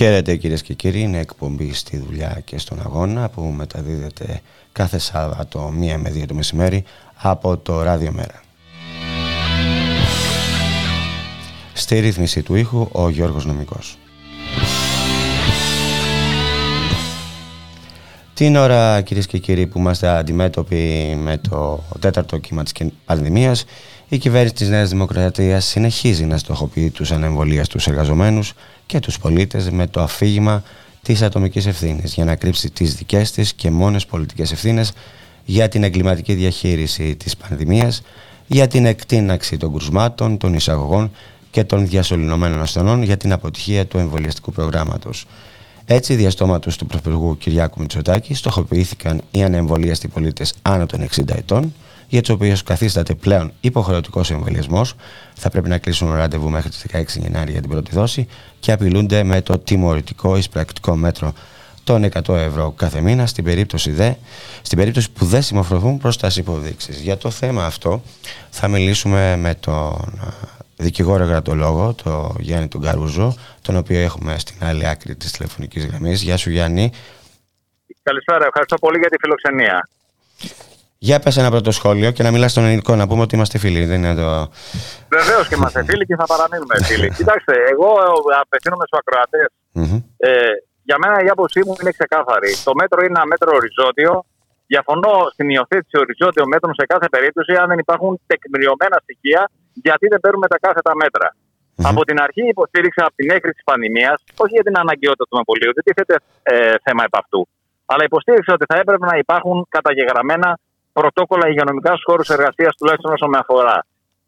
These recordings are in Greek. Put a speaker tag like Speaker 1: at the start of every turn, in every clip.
Speaker 1: Χαίρετε κυρίες και κύριοι, είναι εκπομπή στη δουλειά και στον αγώνα που μεταδίδεται κάθε Σάββατο 1 με 2 το μεσημέρι από το Ράδιο Μέρα. Στη ρύθμιση του ήχου ο Γιώργος Νομικός. Την ώρα κυρίες και κύριοι που είμαστε αντιμέτωποι με το τέταρτο κύμα της πανδημίας η κυβέρνηση της Νέας Δημοκρατίας συνεχίζει να στοχοποιεί τους ανεμβολία στους εργαζομένους και τους πολίτες με το αφήγημα της ατομικής ευθύνης για να κρύψει τις δικές της και μόνες πολιτικές ευθύνες για την εγκληματική διαχείριση της πανδημίας, για την εκτείναξη των κρουσμάτων, των εισαγωγών και των διασωληνωμένων ασθενών για την αποτυχία του εμβολιαστικού προγράμματος. Έτσι, διαστόματος του Πρωθυπουργού Κυριάκου Μητσοτάκη στοχοποιήθηκαν οι ανεμβολίαστοι πολίτες άνω των 60 ετών, για τους οποίους καθίσταται πλέον υποχρεωτικός εμβολιασμός. Θα πρέπει να κλείσουν ραντεβού μέχρι τις 16 Γενάρη για την πρώτη δόση και απειλούνται με το τιμωρητικό εισπρακτικό μέτρο των 100 ευρώ κάθε μήνα στην περίπτωση, δε, στην περίπτωση που δεν συμμορφωθούν προς τα υποδείξει. Για το θέμα αυτό θα μιλήσουμε με τον δικηγόρο γρατολόγο, τον Γιάννη τον Καρούζο, τον οποίο έχουμε στην άλλη άκρη της τηλεφωνικής γραμμής. Γεια σου Γιάννη.
Speaker 2: Καλησπέρα, ευχαριστώ πολύ για τη φιλοξενία.
Speaker 1: Για πες ένα πρώτο σχόλιο και να μιλάς στον ελληνικό, να πούμε ότι είμαστε φίλοι. Δεν είναι το...
Speaker 2: Βεβαίως και είμαστε φίλοι και θα παραμείνουμε φίλοι. Κοιτάξτε, εγώ απευθύνομαι στους ακροατε Ε, για μένα η άποψή μου είναι ξεκάθαρη. Το μέτρο είναι ένα μέτρο οριζόντιο. Διαφωνώ στην υιοθέτηση οριζόντιων μέτρων σε κάθε περίπτωση αν δεν υπάρχουν τεκμηριωμένα στοιχεία γιατί δεν παίρνουμε τα κάθετα μέτρα. Mm-hmm. Από την αρχή υποστήριξα από την έκρηξη της πανδημία, όχι για την αναγκαιότητα του εμβολίου, δεν τίθεται ε, θέμα επ' αυτού. Αλλά υποστήριξα ότι θα έπρεπε να υπάρχουν καταγεγραμμένα πρωτόκολλα υγειονομικά στους χώρους εργασίας, τουλάχιστον όσο με αφορά.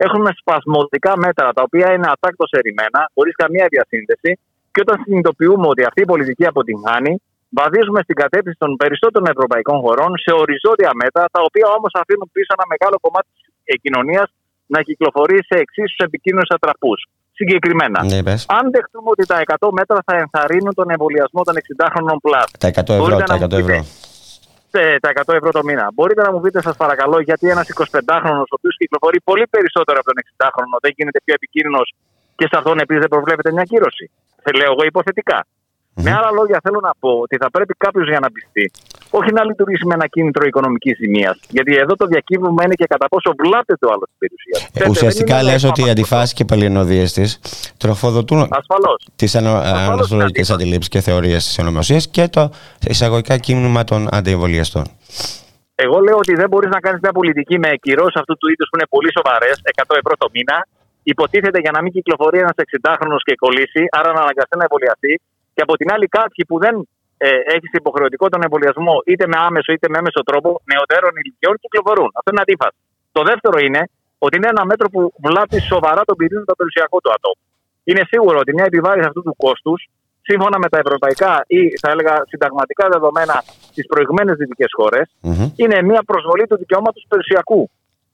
Speaker 2: Έχουμε σπασμωδικά μέτρα τα οποία είναι ατάκτως ερημένα, χωρίς καμία διασύνδεση, και όταν συνειδητοποιούμε ότι αυτή η πολιτική αποτυγχάνει, βαδίζουμε στην κατεύθυνση των περισσότερων ευρωπαϊκών χωρών σε οριζόντια μέτρα, τα οποία όμως αφήνουν πίσω ένα μεγάλο κομμάτι της κοινωνίας να κυκλοφορεί σε εξίσους επικίνδυνους ατραπούς. Συγκεκριμένα,
Speaker 1: ναι,
Speaker 2: αν δεχτούμε ότι τα 100 μέτρα θα ενθαρρύνουν τον εμβολιασμό των 60χρονων πλάσ.
Speaker 1: Τα 100 ευρώ, τα 100 ευρώ
Speaker 2: τα 100 ευρώ το μήνα. Μπορείτε να μου πείτε, σας παρακαλώ, γιατί ένας 25χρονο, ο οποίος κυκλοφορεί πολύ περισσότερο από τον 60χρονο, δεν γίνεται πιο επικίνδυνος και σε αυτόν επίσης δεν προβλέπεται μια κύρωση. Λέω εγώ υποθετικά. Με άλλα λόγια, θέλω να πω ότι θα πρέπει κάποιος για να πιστεί, όχι να λειτουργήσει με ένα κίνητρο οικονομικής ζημίας. Γιατί εδώ το διακύβευμα είναι και κατά πόσο βλάπτεται ο άλλο στην περιουσία.
Speaker 1: Ε, ουσιαστικά λες ότι οι αντιφάσεις και παλινοδίε της τροφοδοτούν τις αναστολογικέ αντιλήψεις και θεωρίες της ονομοσία και το εισαγωγικά κίνημα των αντιεμβολιαστών.
Speaker 2: Εγώ λέω ότι δεν μπορείς να κάνεις μια πολιτική με κυρώσεις αυτού του είδους που είναι πολύ σοβαρές, 100 ευρώ το μήνα. Υποτίθεται για να μην κυκλοφορεί ένας 60χρονο και κολλήσει, άρα να αναγκαστεί να εμβολιαστεί και από την άλλη κάποιοι που δεν ε, έχει υποχρεωτικό τον εμβολιασμό είτε με άμεσο είτε με έμεσο τρόπο νεωτέρων ηλικιών κυκλοφορούν. Αυτό είναι αντίφαση. Το δεύτερο είναι ότι είναι ένα μέτρο που βλάπτει σοβαρά τον πυρήνα το περιουσιακό του ατόμου. Είναι σίγουρο ότι μια επιβάρηση αυτού του κόστους, σύμφωνα με τα ευρωπαϊκά ή θα έλεγα συνταγματικά δεδομένα στις προηγμένες δυτικές είναι μια προσβολή του δικαιώματος περιουσιακού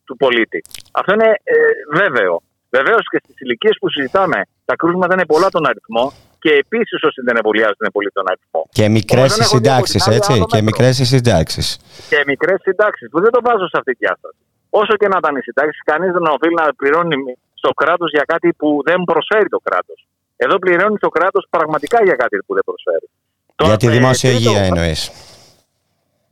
Speaker 2: του πολίτη. Αυτό είναι ε, βέβαιο. Βεβαίως και στις ηλικίες που συζητάμε, τα κρούσματα είναι πολλά τον αριθμό και επίσης όσοι δεν εμβολιάζονται είναι πολύ τον αριθμό.
Speaker 1: Και μικρές οι συντάξεις, έτσι. Και μικρές οι συντάξεις.
Speaker 2: Και μικρές συντάξεις, που δεν το βάζω σε αυτή τη διάσταση. Όσο και να ήταν οι συντάξεις, κανείς δεν οφείλει να πληρώνει στο κράτος για κάτι που δεν προσφέρει το κράτος. Εδώ πληρώνει το κράτος πραγματικά για κάτι που δεν προσφέρει.
Speaker 1: Για τη δημόσια υγεία εννοείς.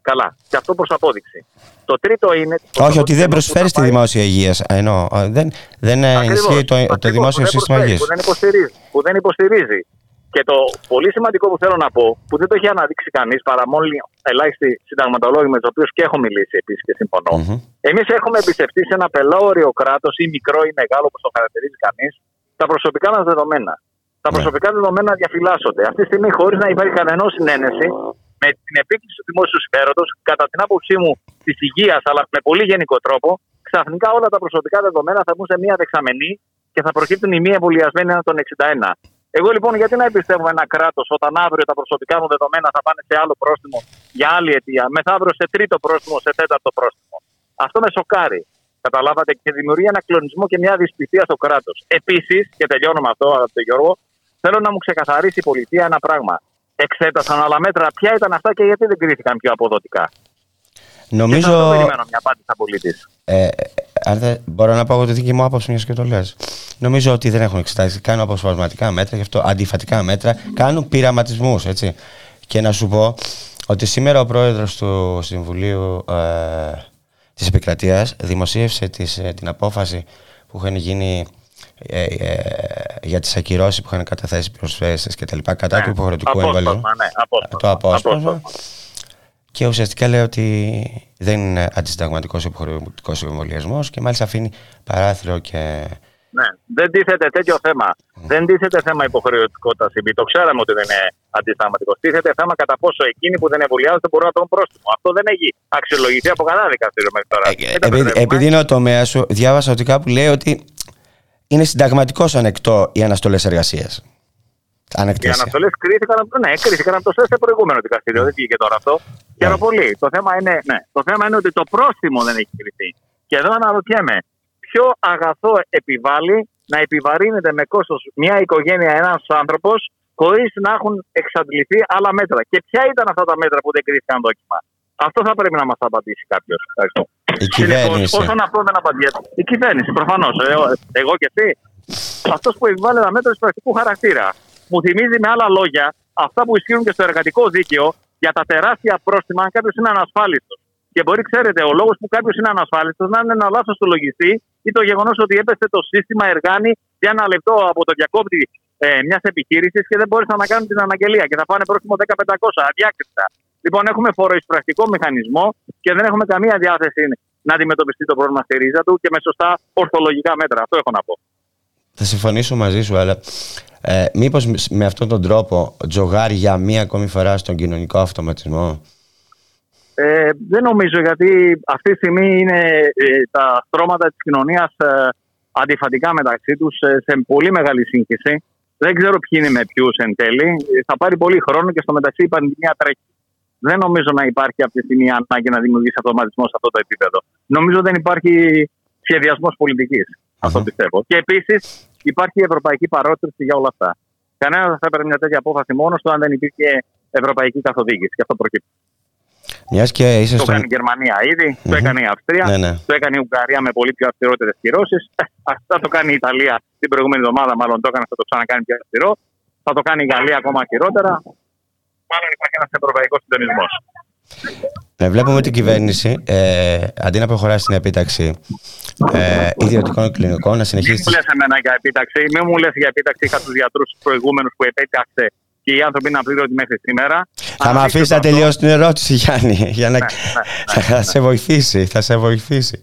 Speaker 2: Καλά. Και αυτό προς απόδειξη. Το τρίτο είναι.
Speaker 1: Όχι, ότι δεν προσφέρεις στη δημόσια υγεία. Ενώ δεν, δεν ενισχύει το, το δημόσιο σύστημα υγείας.
Speaker 2: Που δεν υποστηρίζει. Που δεν υποστηρίζει. Και το πολύ σημαντικό που θέλω να πω, που δεν το έχει αναδείξει κανείς παρά μόνο ελάχιστοι συνταγματολόγοι με τους οποίους και έχω μιλήσει επίσης και συμφωνώ. Mm-hmm. Εμείς έχουμε εμπιστευτεί σε ένα πελώριο κράτος ή μικρό ή μεγάλο, όπως το χαρακτηρίζει κανείς, τα προσωπικά μας δεδομένα. Τα ναι. προσωπικά δεδομένα διαφυλάσσονται. Αυτή τη στιγμή, χωρίς να υπάρχει κανένα συνένεση, με την επίκληση του δημόσιου συμφέροντος, κατά την άποψή μου της υγείας, αλλά με πολύ γενικό τρόπο, ξαφνικά όλα τα προσωπικά δεδομένα θα μπουν σε μία δεξαμενή και θα προκύπτουν οι μη εμβολιασμένοι έναν τον 61. Εγώ λοιπόν γιατί να εμπιστεύω ένα κράτος όταν αύριο τα προσωπικά μου δεδομένα θα πάνε σε άλλο πρόστιμο για άλλη αιτία, μεθαύριο σε τρίτο πρόστιμο, σε τέταρτο πρόστιμο. Αυτό με σοκάρει. Καταλάβατε και δημιουργεί ένα κλονισμό και μια δυσπιστία στο κράτος. Επίσης, και τελειώνω με αυτό, αγαπητέ Γιώργο, θέλω να μου ξεκαθαρίσει η πολιτεία ένα πράγμα εξέτασαν άλλα μέτρα. Ποια ήταν αυτά και γιατί δεν κρίθηκαν πιο αποδοτικά;
Speaker 1: Νομίζω.
Speaker 2: Και θα περιμένω μια απάντηση από πολίτης.
Speaker 1: Ε, αν δεν μπορώ να πω εγώ τη δική μου άποψη, μιας και το λες. νομίζω ότι δεν έχουν εξετάσει. Κάνουν αποσπασματικά μέτρα, γι' αυτό αντιφατικά μέτρα, κάνουν πειραματισμούς. Και να σου πω ότι σήμερα ο πρόεδρος του Συμβουλίου ε, της Επικρατείας δημοσίευσε τις, ε, την απόφαση που είχαν γίνει ε, ε, για τις ακυρώσεις που είχαν καταθέσει προσφέσεις και τα λοιπά κατά ναι, του υποχρεωτικού εμβολίου.
Speaker 2: Ναι,
Speaker 1: το απόσπασμα. Και ουσιαστικά λέει ότι δεν είναι αντισυνταγματικός υποχρεωτικός εμβολιασμός και μάλιστα αφήνει παράθυρο και
Speaker 2: ναι. Δεν τίθεται τέτοιο θέμα. Δεν τίθεται θέμα υποχρεωτικότητας CB. Το ξέραμε ότι δεν είναι αντισταγματικός. Τίθεται θέμα κατά πόσο εκείνοι που δεν εμβολιάζονται μπορούν να τον πρόστιμο. Αυτό δεν έχει αξιολογηθεί από κανένα δικαστήριο μέχρι τώρα. Ε,
Speaker 1: επειδή, επειδή είναι ο τομέας σου, διάβασα ότι κάπου λέει ότι είναι συνταγματικός ανεκτό οι αναστολές εργασίας.
Speaker 2: Οι αναστολέ κρίθηκαν, ναι, κρίθηκαν από το σε προηγούμενο δικαστήριο. Δεν βγήκε τώρα αυτό. Χαίρομαι ναι. πολύ. Το θέμα, είναι, ναι, το θέμα είναι ότι το πρόστιμο δεν έχει κριθεί. Και εδώ αναρωτιέμαι, ποιο αγαθό επιβάλλει να επιβαρύνεται με κόστος μια οικογένεια, ένας άνθρωπος, χωρίς να έχουν εξαντληθεί άλλα μέτρα. Και ποια ήταν αυτά τα μέτρα που δεν κρίθηκαν δόκιμα. Αυτό θα πρέπει να μας απαντήσει κάποιος. Ευχαριστώ.
Speaker 1: Η κυβέρνηση.
Speaker 2: Όσον αυτό δεν απαντιέται. Η κυβέρνηση, προφανώς. Ε, εγώ και εσύ. Αυτός που επιβάλλει τα μέτρα πρακτικού χαρακτήρα. Μου θυμίζει με άλλα λόγια αυτά που ισχύουν και στο εργατικό δίκαιο για τα τεράστια πρόστιμα αν κάποιος είναι ανασφάλιστος. Και μπορεί, ξέρετε, ο λόγος που κάποιος είναι ανασφάλιστος να είναι ένα λάθος του λογιστή ή το γεγονός ότι έπεσε το σύστημα εργάνη για ένα λεπτό από το διακόπτη ε, μιας επιχείρησης και δεν μπόρεσαν να κάνουν την αναγγελία και θα πάνε πρόστιμο 10-500 αδιάκριτα. Λοιπόν, έχουμε φοροεισπρακτικό μηχανισμό και δεν έχουμε καμία διάθεση να αντιμετωπιστεί το πρόβλημα στη ρίζα του και με σωστά ορθολογικά μέτρα. Αυτό έχω να πω.
Speaker 1: Θα συμφωνήσω μαζί σου, αλλά ε, μήπως με αυτόν τον τρόπο τζογάρει για μία ακόμη φορά στον κοινωνικό αυτοματισμό;
Speaker 2: Ε, δεν νομίζω γιατί αυτή τη στιγμή είναι ε, τα στρώματα της κοινωνίας ε, αντιφατικά μεταξύ τους ε, σε πολύ μεγάλη σύγχυση. Δεν ξέρω ποιοι είναι με ποιους εν τέλει. Θα πάρει πολύ χρόνο και στο μεταξύ η πανδημία τρέχει. Δεν νομίζω να υπάρχει αυτή τη στιγμή ανάγκη να δημιουργήσει αυτοματισμό σε αυτό το επίπεδο. Νομίζω δεν υπάρχει σχεδιασμός πολιτικής. Αυτό πιστεύω. Και επίσης υπάρχει η ευρωπαϊκή παρότριση για όλα αυτά. Κανένας δεν θα έπαιρνε μια τέτοια απόφαση μόνος του αν δεν υπήρχε ευρωπαϊκή καθοδήγηση. Και αυτό προκύπτει.
Speaker 1: Μιας και είσαι
Speaker 2: το έκανε η Γερμανία ήδη, το έκανε η Αυστρία, ναι, ναι. το έκανε η Ουγγαρία με πολύ πιο αυστηρότερες κυρώσεις. Ε, αυτά το κάνει η Ιταλία την προηγούμενη εβδομάδα, μάλλον το έκανε, θα το ξανακάνει πιο αυστηρό. Θα το κάνει η Γαλλία ακόμα χειρότερα. Μάλλον υπάρχει ένας ευρωπαϊκός συντονισμός.
Speaker 1: Ναι, βλέπουμε την κυβέρνηση ε, αντί να προχωράσει στην επίταξη ε, ιδιωτικών κλινικών να συνεχίσεις.
Speaker 2: Μην μου λες εμένα για επίταξη. Μην μου λες για επίταξη. Είχα τους γιατρούς προηγούμενους που επέταξε και οι άνθρωποι είναι απλήρωτοι μέχρι σήμερα.
Speaker 1: Θα με αφήσεις να τελειώσει την ερώτηση, Γιάννη, για να ναι, ναι, ναι, θα σε βοηθήσει. Θα σε βοηθήσει.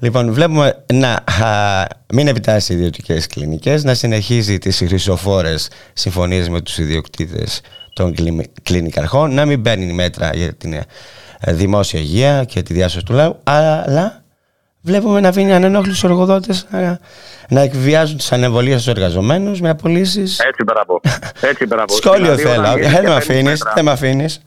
Speaker 1: Λοιπόν, βλέπουμε να μην επιτάσσει ιδιωτικές κλινικές, να συνεχίζει τις χρυσοφόρες συμφωνίες με τους ιδιοκτήτες των κλινικαρχών, να μην παίρνει μέτρα για την ε, δημόσια υγεία και τη διάσωση του λαού, αλλά βλέπουμε να αφήνει ανενόχλητους εργοδότες να, να εκβιάζουν τις ανεμβολίες στους εργαζομένους με απολύσεις.
Speaker 2: Έτσι μπράβο. Έτσι μπράβο.
Speaker 1: Σχόλιο δηλαδή, θέλω. Δεν με αφήνεις. Δεν με αφήνεις.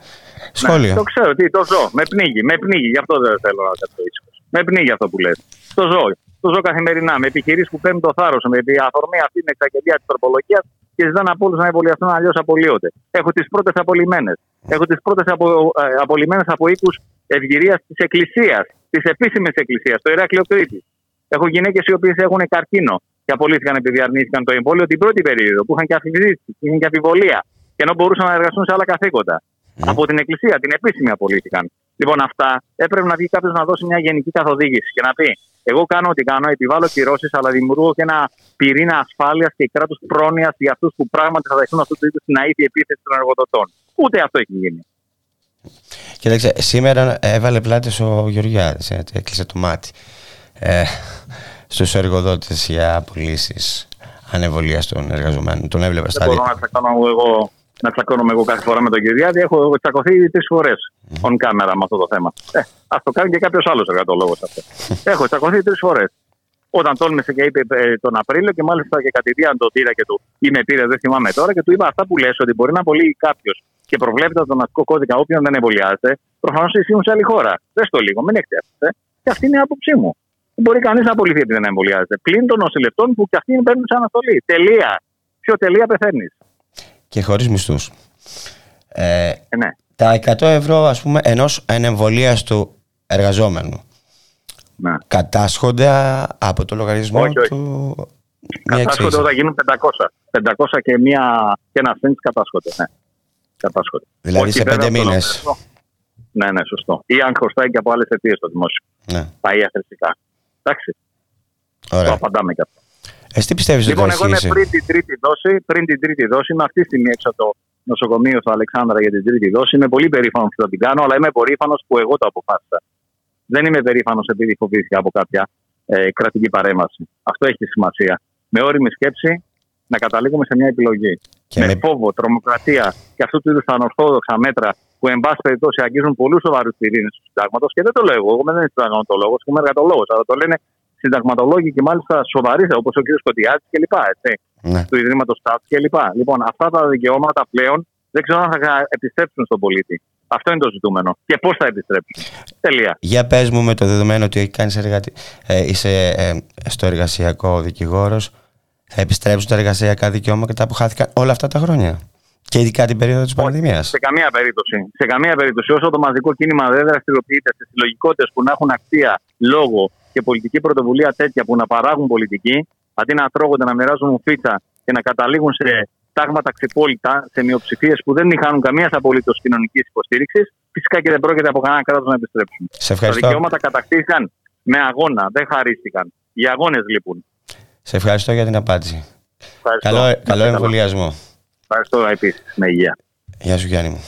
Speaker 1: Σχόλιο.
Speaker 2: το ξέρω, τι, το ζω. Με πνίγει. Με πνίγει. Γι' αυτό δεν θέλω να κατηγορήσω. Με πνίγει αυτό που λες. Το ζω. Το ζω καθημερινά. Με επιχειρήσεις που παίρνουν το θάρρος με την αφορμή αυτή την εξαγγελία της τροπολογίας και ζητάνε από όλους να εμβολιαστούν, αλλιώς απολύονται. Έχω τις πρώτες απολυμμένε. Έχω τις πρώτες απο, ε, απολυμμένε από οίκους ευγυρίας της Εκκλησίας, της επίσημης Εκκλησίας, το Ηράκλειο Κρήτη. Έχω γυναίκες οι οποίες έχουν καρκίνο και απολύθηκαν επειδή αρνήθηκαν το εμβόλιο την πρώτη περίοδο, που είχαν και αφιβητήσει, είχαν και αμφιβολία, και ενώ μπορούσαν να εργαστούν σε άλλα καθήκοντα. Mm. Από την Εκκλησία, την επίσημη απολύθηκαν. Λοιπόν, αυτά έπρεπε να βγει κάποιος να δώσει μια γενική καθοδήγηση και να πει: Εγώ κάνω ό,τι κάνω, επιβάλλω κυρώσεις, αλλά δημιουργώ και ένα πυρήνα ασφάλειας και κράτους πρόνοιας για αυτούς που πράγματι θα δεχτούν αυτού του είδου την αήθεια επίθεση των εργοδοτών. Ούτε αυτό έχει γίνει.
Speaker 1: Κοίταξε, σήμερα έβαλε πλάτη ο Γεωργιάδη, έκλεισε το μάτι ε, στους εργοδότες για απολύσεις ανεβολίας των εργαζομένων. Τον έβλεπα
Speaker 2: στα Δεν μπορώ να τσακώνω εγώ, να τσακώνομαι εγώ κάθε φορά με τον Κυριάδη. Έχω τσακωθεί τρεις φορές mm-hmm. on camera με αυτό το θέμα. Ε, Α το κάνει και κάποιος άλλος εργατολόγος αυτό. Έχω τσακωθεί τρεις φορές. Όταν τόλμησε και είπε ε, τον Απρίλιο και μάλιστα και κατηδίαν τον πήρα και του ή με πήρε, δεν θυμάμαι τώρα και του είπα αυτά που λες ότι μπορεί να απολύει κάποιος και προβλέπεται τον αστικό κώδικα όποιον δεν εμβολιάζεται. Προφανώς ισχύουν σε άλλη χώρα. Δες το λίγο, μην εκτέλεσαι. Και αυτή είναι η άποψή μου. Δεν μπορεί κανείς να απολυθεί επειδή δεν εμβολιάζεται. Πλην των νοσηλευτών που και αυτοί παίρνουν σε αναστολή. Τελεία. Πιο τελεία πεθαίνεις.
Speaker 1: Και χωρίς μισθούς.
Speaker 2: Ε, ε, ναι.
Speaker 1: Τα 100 ευρώ, ας πούμε, ενός του εργαζόμενου. Ναι. Κατάσχονται από το λογαριασμό
Speaker 2: όχι,
Speaker 1: του.
Speaker 2: Κατάσχονται όταν γίνουν 500. 500 και, μια, και ένα cent κατάσχονται. Ναι. κατάσχονται.
Speaker 1: Δηλαδή σε πέντε μήνες.
Speaker 2: Ναι, ναι, σωστό. Ή αν χρωστάει και από άλλες αιτίες το δημόσιο.
Speaker 1: Ναι.
Speaker 2: Πάει αχρηστικά. Εντάξει.
Speaker 1: Ωραία.
Speaker 2: Το απαντάμε και αυτό.
Speaker 1: Εσύ τι πιστεύεις
Speaker 2: Λοιπόν,
Speaker 1: ότι
Speaker 2: εγώ είμαι
Speaker 1: ισχύει.
Speaker 2: πριν την τρίτη δόση. Πριν την τρίτη δόση. Είμαι αυτή τη στιγμή έξω από το νοσοκομείο στο Αλεξάνδρα για την τρίτη δόση. Είμαι πολύ περήφανος που θα την κάνω, αλλά είμαι περήφανο που εγώ το αποφάσισα. Δεν είμαι περήφανος επειδή φοβήθηκα από κάποια ε, κρατική παρέμβαση. Αυτό έχει σημασία. Με όρημη σκέψη να καταλήγουμε σε μια επιλογή.
Speaker 1: Και
Speaker 2: με,
Speaker 1: με-
Speaker 2: φόβο, τρομοκρατία και αυτού του είδους τα ανορθόδοξα μέτρα που, εν πάση περιπτώσει, αγγίζουν πολύ σοβαρούς πυρήνες του συντάγματος. Και δεν το λέω εγώ, εγώ δεν είμαι συνταγματολόγος, είμαι εργατολόγος, αλλά το λένε συνταγματολόγοι και μάλιστα σοβαροί, όπως ο κ. Κωτιάτη κλπ. Έτσι,
Speaker 1: Ναι.
Speaker 2: του Ιδρύματος ΤΑΤ κλπ. Λοιπόν, αυτά τα δικαιώματα πλέον δεν ξέρω αν θα επιστρέψουν στον πολίτη. Αυτό είναι το ζητούμενο. Και πώς θα επιστρέψουν. Τελεία.
Speaker 1: Για πες μου με το δεδομένο ότι κάνεις εργατη... ε, είσαι ε, στο εργασιακό δικηγόρος, θα επιστρέψουν τα εργασιακά δικαιώματα που χάθηκαν όλα αυτά τα χρόνια; Και ειδικά την περίοδο της πανδημίας;
Speaker 2: Σε καμία περίπτωση. Σε καμία περίπτωση. Όσο το μαζικό κίνημα δεν δραστηριοποιείται σε συλλογικότητες που να έχουν αξία, λόγο και πολιτική πρωτοβουλία τέτοια που να παράγουν πολιτική, αντί να τρώγονται, να μοιράζουν φίτσα και να καταλήγουν σε τάγματα ξυπόλυτα, σε μειοψηφίες που δεν είχαν καμία απολύτως κοινωνικής υποστήριξης, φυσικά και δεν πρόκειται από κανένα κράτος να επιστρέψουν.
Speaker 1: Σε
Speaker 2: Τα
Speaker 1: ευχαριστώ.
Speaker 2: δικαιώματα κατακτήθηκαν με αγώνα, δεν χαρίστηκαν. Οι αγώνες λείπουν.
Speaker 1: Σε ευχαριστώ για την απάντηση.
Speaker 2: Ευχαριστώ.
Speaker 1: Καλό,
Speaker 2: Να
Speaker 1: καλό
Speaker 2: είστε
Speaker 1: εμβολιασμό.
Speaker 2: Ευχαριστώ επίση. Με υγεία.
Speaker 1: Γεια σου Γιάννη μου.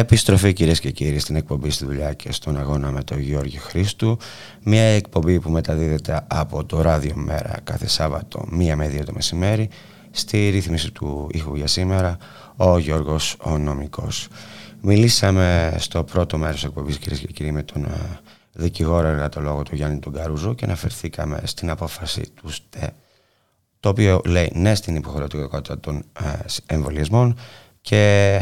Speaker 1: Επιστροφή κυρίες και κύριοι στην εκπομπή στη δουλειά και στον αγώνα με τον Γιώργη Χρήστου. Μια εκπομπή που μεταδίδεται από το ράδιο μέρα κάθε Σάββατο, μία με δύο το μεσημέρι. Στη ρύθμιση του ήχου για σήμερα, ο Γιώργος ο Νομικός. Μιλήσαμε στο πρώτο μέρος της εκπομπής κυρίες και κύριοι με τον ε, δικηγόρο εργατολόγο του Γιάννη του Γκαρούζο και αναφερθήκαμε στην απόφαση του ΣΤΕ το οποίο λέει ναι στην υποχρεωτικότητα των ε, εμβολιασμών και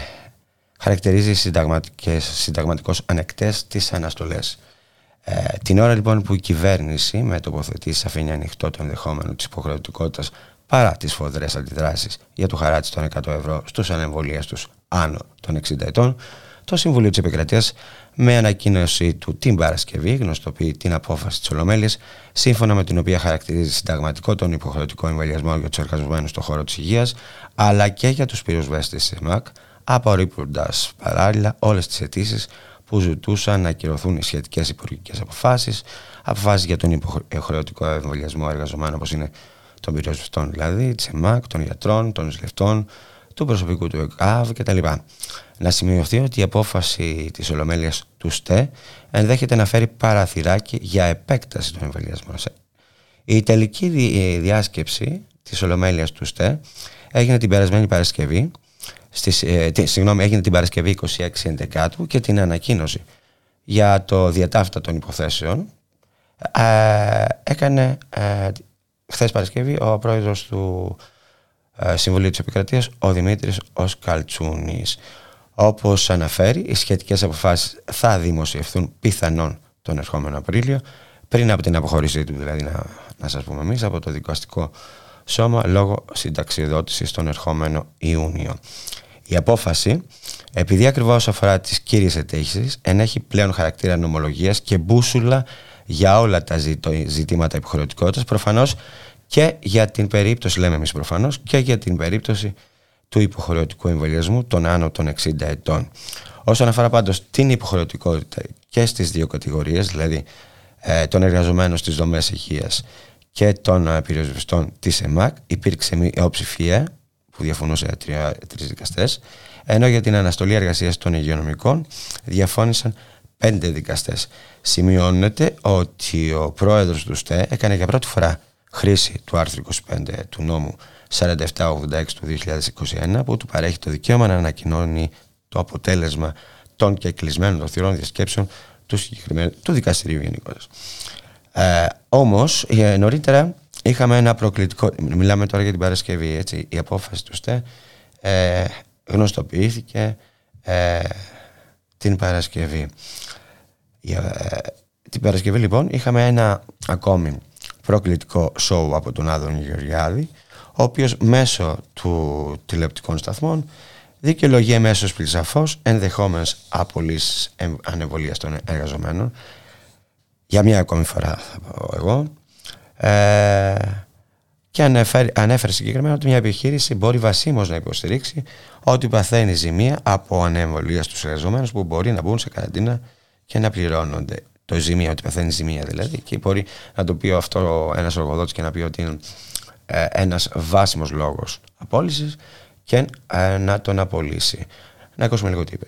Speaker 1: χαρακτηρίζει συνταγματικές, συνταγματικώς ανεκτές τις αναστολές. Ε, την ώρα λοιπόν που η κυβέρνηση με τοποθετήσει αφήνει ανοιχτό το ενδεχόμενο της υποχρεωτικότητας παρά τις φοδρές αντιδράσεις για το χαράτσι των 100 ευρώ στους ανεμβολίες τους άνω των 60 ετών, το Συμβουλίο της Επικρατείας με ανακοίνωση του την Παρασκευή γνωστοποιεί την απόφαση της Ολομέλειας σύμφωνα με την οποία χαρακτηρίζει συνταγματικό τον υποχρεωτικό εμβολιασμό για τους εργαζομένους στον χώρο της υγείας αλλά και για τους πυροσβέστες της ΕΜΑΚ απορρίπτοντας παράλληλα όλες τις αιτήσεις που ζητούσαν να ακυρωθούν οι σχετικές υπουργικές αποφάσεις, αποφάσεις για τον υποχρεωτικό εμβολιασμό εργαζομένων όπως είναι των πυροσβεστών δηλαδή, της ΕΜΑΚ, των γιατρών, των νοσηλευτών, του προσωπικού του ΕΚΑΒ κτλ. Να σημειωθεί ότι η απόφαση της Ολομέλειας του ΣΤΕ ενδέχεται να φέρει παραθυράκι για επέκταση των εμβολιασμών. Η τελική ε, διάσκεψη της Ολομέλειας του ΣΤΕ έγινε την περασμένη Παρασκευή στις, ε, συγγνώμη, έγινε την Παρασκευή 26 Εντεκάτου και την ανακοίνωση για το διατάφτα των υποθέσεων ε, έκανε ε, χθες Παρασκευή ο πρόεδρος του ε, Συμβουλίου της Επικρατείας ο Δημήτρης Οσκαλτσούνης όπως αναφέρει οι σχετικές αποφάσεις θα δημοσιευθούν πιθανόν τον ερχόμενο Απρίλιο πριν από την αποχώρησή του δηλαδή να, να σας πούμε εμείς από το δικαστικό σώμα λόγω συνταξιοδότησης τον ερχόμενο Ιούνιο. Η απόφαση, επειδή ακριβώς αφορά τις κύριες αιτήσεις, ενέχει πλέον χαρακτήρα νομολογίας και μπούσουλα για όλα τα ζητήματα υποχρεωτικότητα, προφανώς και για την περίπτωση, λέμε εμείς προφανώς, και για την περίπτωση του υποχρεωτικού εμβολιασμού των άνω των 60 ετών. Όσον αφορά πάντως την υποχρεωτικότητα και στις δύο κατηγορίες, δηλαδή ε, των εργαζομένων στις δομές υγεία και των ε, πυροσβεστών της ΕΜΑΚ, υπήρξε μειοψηφία που διαφωνούσε τρεις δικαστές, ενώ για την αναστολή εργασίας των υγειονομικών διαφώνησαν πέντε δικαστές. Σημειώνεται ότι ο πρόεδρος του ΣΤΕ έκανε για πρώτη φορά χρήση του άρθρου 25 του νόμου 4786 του 2021 που του παρέχει το δικαίωμα να ανακοινώνει το αποτέλεσμα των και κλεισμένων των θυρών διασκέψεων του, του δικαστηρίου γενικότερα. Ε, όμως ε, νωρίτερα είχαμε ένα προκλητικό, μιλάμε τώρα για την Παρασκευή, έτσι, η απόφαση του ΣΤΕ ε, γνωστοποιήθηκε ε, την Παρασκευή. Ε, την Παρασκευή λοιπόν είχαμε ένα ακόμη προκλητικό σοου από τον Άδων Γεωργιάδη, ο οποίος μέσω του τηλεοπτικών σταθμών δικαιολογεί εμέσω πλησαφώς ενδεχόμενες απολύσεις ανεβολίας των εργαζομένων. Για μια ακόμη φορά θα πω εγώ, ε, και ανέφερε, ανέφερε συγκεκριμένα ότι μια επιχείρηση μπορεί βασίμως να υποστηρίξει ότι παθαίνει ζημία από ανεμβολία στους εργαζομένους που μπορεί να μπουν σε καραντίνα και να πληρώνονται. Το ζημία, ότι παθαίνει ζημία δηλαδή. Και μπορεί να το πει αυτό ένας εργοδότης και να πει ότι είναι ε, ένας βάσιμος λόγος απόλυσης και ε, να τον απολύσει. Να ακούσουμε λίγο τι είπε.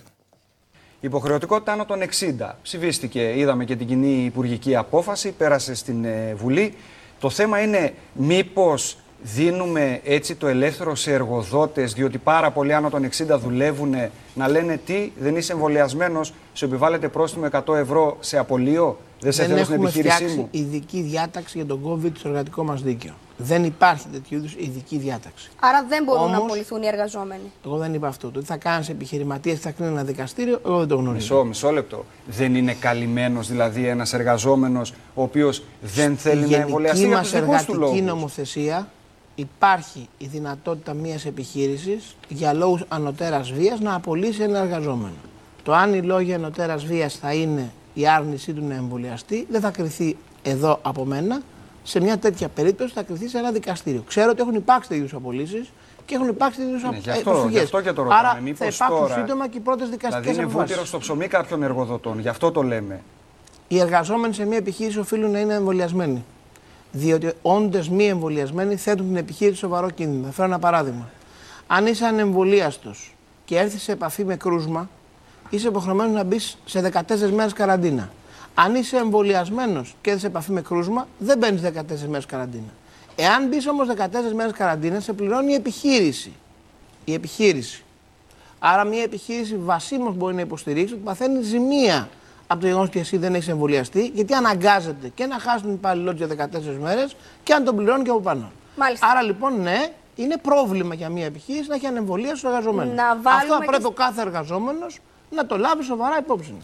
Speaker 3: Υποχρεωτικότητα άνω των 60. Ψηφίστηκε, είδαμε και την κοινή υπουργική απόφαση, πέρασε στην ε, Βουλή. Το θέμα είναι μήπως δίνουμε έτσι το ελεύθερο σε εργοδότες, διότι πάρα πολλοί άνω των 60 δουλεύουν, να λένε τι, δεν είσαι εμβολιασμένος, σου επιβάλλεται πρόστιμο 100 ευρώ σε απολύο, δεν σε θέλω στην επιχείρησή μου.
Speaker 4: ειδική διάταξη για τον COVID στο εργατικό μας δίκαιο. Δεν υπάρχει τέτοιου είδους ειδική διάταξη.
Speaker 5: Άρα δεν μπορούν Όμως, να απολυθούν οι εργαζόμενοι.
Speaker 4: Εγώ δεν είπα αυτό. Το ότι θα κάνεις επιχειρηματίες, θα κρίνει ένα δικαστήριο, εγώ δεν το γνωρίζω.
Speaker 3: Μισό, μισό λεπτό. Δεν είναι καλυμμένος δηλαδή ένας εργαζόμενος ο οποίος δεν θέλει να εμβολιαστεί για τους δικούς του λόγους.
Speaker 4: νομοθεσία υπάρχει η δυνατότητα μιας επιχείρησης για λόγους ανωτέρας βίας να απολύσει ένα εργαζόμενο. Το αν οι λόγοι ανωτέρας βίας θα είναι η άρνησή του να εμβολιαστεί, δεν θα κρυθεί εδώ από μένα σε μια τέτοια περίπτωση θα κρυθεί σε ένα δικαστήριο. Ξέρω ότι έχουν υπάρξει τέτοιου απολύσεις και έχουν υπάρξει τέτοιου
Speaker 3: ναι, γι, αυτό, γι' αυτό και το ρωτάμε.
Speaker 4: Άρα Μήπως θα υπάρξουν τώρα, σύντομα και οι πρώτες δικαστικές
Speaker 3: Δηλαδή είναι βούτυρο στο ψωμί κάποιων εργοδοτών. Γι' αυτό το λέμε.
Speaker 4: Οι εργαζόμενοι σε μια επιχείρηση οφείλουν να είναι εμβολιασμένοι. Διότι όντε μη εμβολιασμένοι θέτουν την επιχείρηση σοβαρό κίνδυνο. Θα φέρω ένα παράδειγμα. Αν είσαι ανεμβολίαστος και έρθεις σε επαφή με κρούσμα, είσαι υποχρεωμένος να μπεις σε 14 μέρες καραντίνα. Αν είσαι εμβολιασμένος και έρθει σε επαφή με κρούσμα, δεν μπαίνει 14 μέρες καραντίνα. Εάν μπεις όμως 14 μέρες καραντίνα, σε πληρώνει η επιχείρηση. Η επιχείρηση. Άρα, μια επιχείρηση βασίμως μπορεί να υποστηρίξει ότι παθαίνει ζημία από το γεγονός ότι εσύ δεν έχεις εμβολιαστεί, γιατί αναγκάζεται και να χάσει τον υπάλληλό για 14 μέρες και αν τον πληρώνει και από πάνω.
Speaker 5: Μάλιστα.
Speaker 4: Άρα λοιπόν, ναι, είναι πρόβλημα για μια επιχείρηση να έχει ανεμβολία στους εργαζομένους. Αυτό πρέπει ο κάθε εργαζόμενος να το λάβει σοβαρά υπόψη.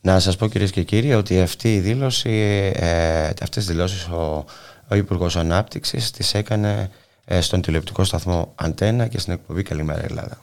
Speaker 1: Να σας πω κυρίες και κύριοι ότι αυτή η δήλωση, ε, αυτές τις δηλώσεις ο, ο Υπουργός Ανάπτυξης τις έκανε ε, στον τηλεοπτικό σταθμό Αντένα και στην εκπομπή Καλημέρα Ελλάδα.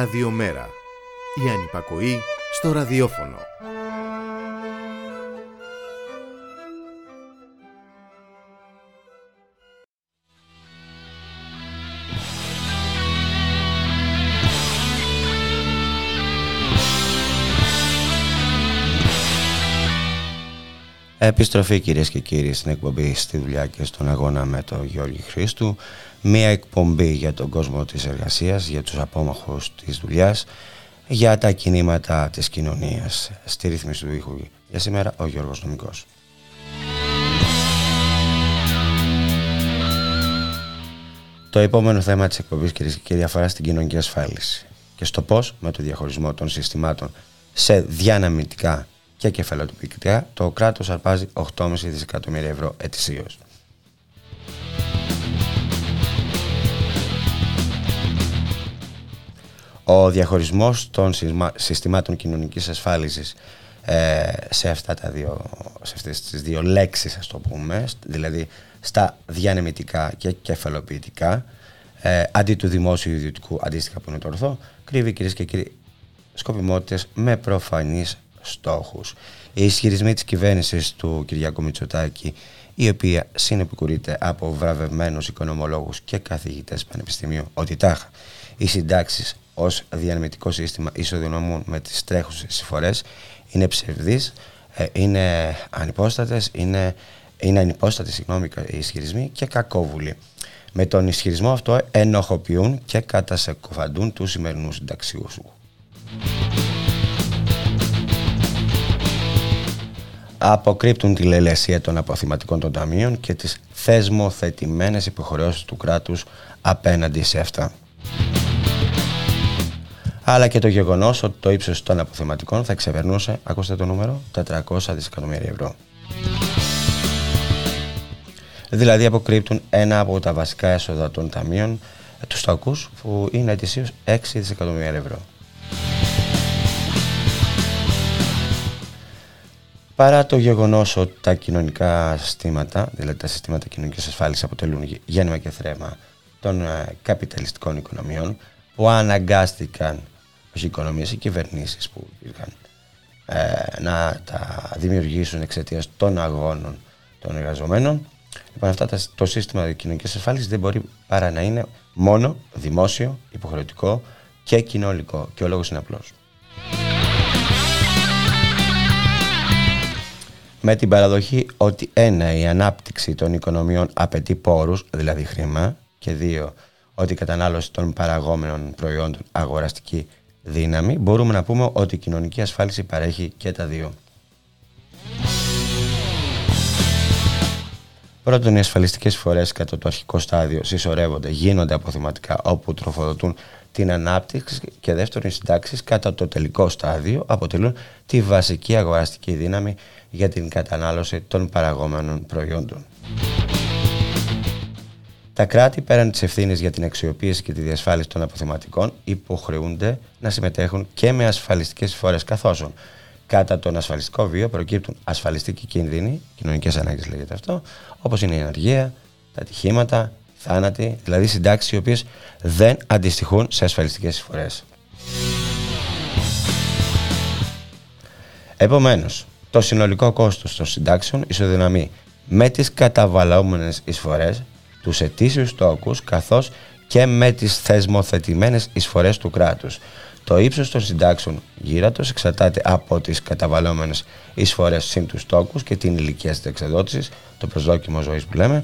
Speaker 6: Ραδιομέρα. Η ανυπακοή στο ραδιόφωνο.
Speaker 1: Επιστροφή κυρίες και κύριοι στην εκπομπή στη δουλειά και στον αγώνα με τον Γιώργη Χρήστου. Μία εκπομπή για τον κόσμο της εργασίας, για τους απόμαχους της δουλειάς, για τα κινήματα της κοινωνίας. Στη ρύθμιση του ήχου για σήμερα ο Γιώργος Νομικός. Το επόμενο θέμα της εκπομπής κυρίες και κύριοι αφορά στην κοινωνική ασφάλιση και στο πώς με το διαχωρισμό των συστημάτων σε διαναμητικά και κεφαλαιοτυπικά, το κράτος αρπάζει 8,5 δισεκατομμύρια ευρώ ετησίως. Ο διαχωρισμός των συστημάτων κοινωνικής ασφάλισης ε, σε, αυτά τα δύο, σε αυτές τις δύο λέξεις, ας το πούμε, δηλαδή στα διανεμητικά και κεφαλοποιητικά, ε, αντί του δημόσιου ιδιωτικού αντίστοιχα που είναι το ορθό, κρύβει κυρίες και κύριοι σκοπιμότητες με προφανείς στόχους. Οι ισχυρισμοί της κυβέρνησης του Κυριακού Μητσοτάκη η οποία συνεπικουρείται από βραβευμένους οικονομολόγους και καθηγητές πανεπιστημίου ότι τάχα οι συντάξεις ως διανεμητικό σύστημα ισοδυναμούν με τις τρέχουσες συμφορές είναι ψευδείς, ε, είναι ανυπόστατες, είναι, είναι ανυπόστατες συγγνώμη, οι ισχυρισμοί και κακόβουλοι. Με τον ισχυρισμό αυτό ενοχοποιούν και κατασεκοφαντούν τους σημερινούς συνταξιούς αποκρύπτουν τη λελεσία των αποθηματικών των ταμείων και τις θεσμοθετημένες υποχρεώσεις του κράτους απέναντι σε αυτά. Αλλά και το γεγονός ότι το ύψος των αποθεματικών θα ξεπερνούσε, ακούστε το νούμερο, 400 δισεκατομμύρια ευρώ. Δηλαδή αποκρύπτουν ένα από τα βασικά έσοδα των ταμείων, τους στόκους, που είναι ετησίως 6 δισεκατομμύρια ευρώ. Παρά το γεγονός ότι τα κοινωνικά συστήματα, δηλαδή τα συστήματα κοινωνικής ασφάλισης, αποτελούν γέννημα και θρέμα των ε, καπιταλιστικών οικονομιών, που αναγκάστηκαν, όχι οι οικονομίες, οι κυβερνήσεις που υπήρχαν, ε, να τα δημιουργήσουν εξαιτίας των αγώνων των εργαζομένων. Λοιπόν, αυτά το σύστημα κοινωνικής ασφάλισης δεν μπορεί παρά να είναι μόνο δημόσιο, υποχρεωτικό και κοινωνικό. Και ο λόγος είναι απλός. με την παραδοχή ότι ένα, η ανάπτυξη των οικονομιών απαιτεί πόρους, δηλαδή χρήμα, και δύο, ότι η κατανάλωση των παραγόμενων προϊόντων αγοραστική δύναμη, μπορούμε να πούμε ότι η κοινωνική ασφάλιση παρέχει και τα δύο. Πρώτον, οι ασφαλιστικές φορές κατά το αρχικό στάδιο συσσωρεύονται, γίνονται αποθυματικά όπου τροφοδοτούν την ανάπτυξη και δεύτερον, οι συντάξεις κατά το τελικό στάδιο αποτελούν τη βασική αγοραστική δύναμη για την κατανάλωση των παραγόμενων προϊόντων. Τα κράτη, πέραν της ευθύνης για την αξιοποίηση και τη διασφάλιση των αποθεματικών, υποχρεούνται να συμμετέχουν και με ασφαλιστικές φορές, καθώ κατά τον ασφαλιστικό βίο προκύπτουν ασφαλιστικοί κίνδυνοι, κοινωνικές ανάγκες λέγεται αυτό, όπως είναι η ενεργεία, τα ατυχήματα, θάνατοι, δηλαδή συντάξεις οι οποίες δεν αντιστοιχούν σε ασφαλιστικές εισφορέ. Επομένως, το συνολικό κόστος των συντάξεων ισοδυναμεί με τις καταβαλλόμενες εισφορές, τους ετήσιους τόκους καθώς και με τις θεσμοθετημένες εισφορές του κράτους. Το ύψος των συντάξεων γύρατος εξαρτάται από τις καταβαλλόμενες εισφορές συν τους τόκους και την ηλικία της εξεδότησης, το προσδόκιμο ζωής που λέμε,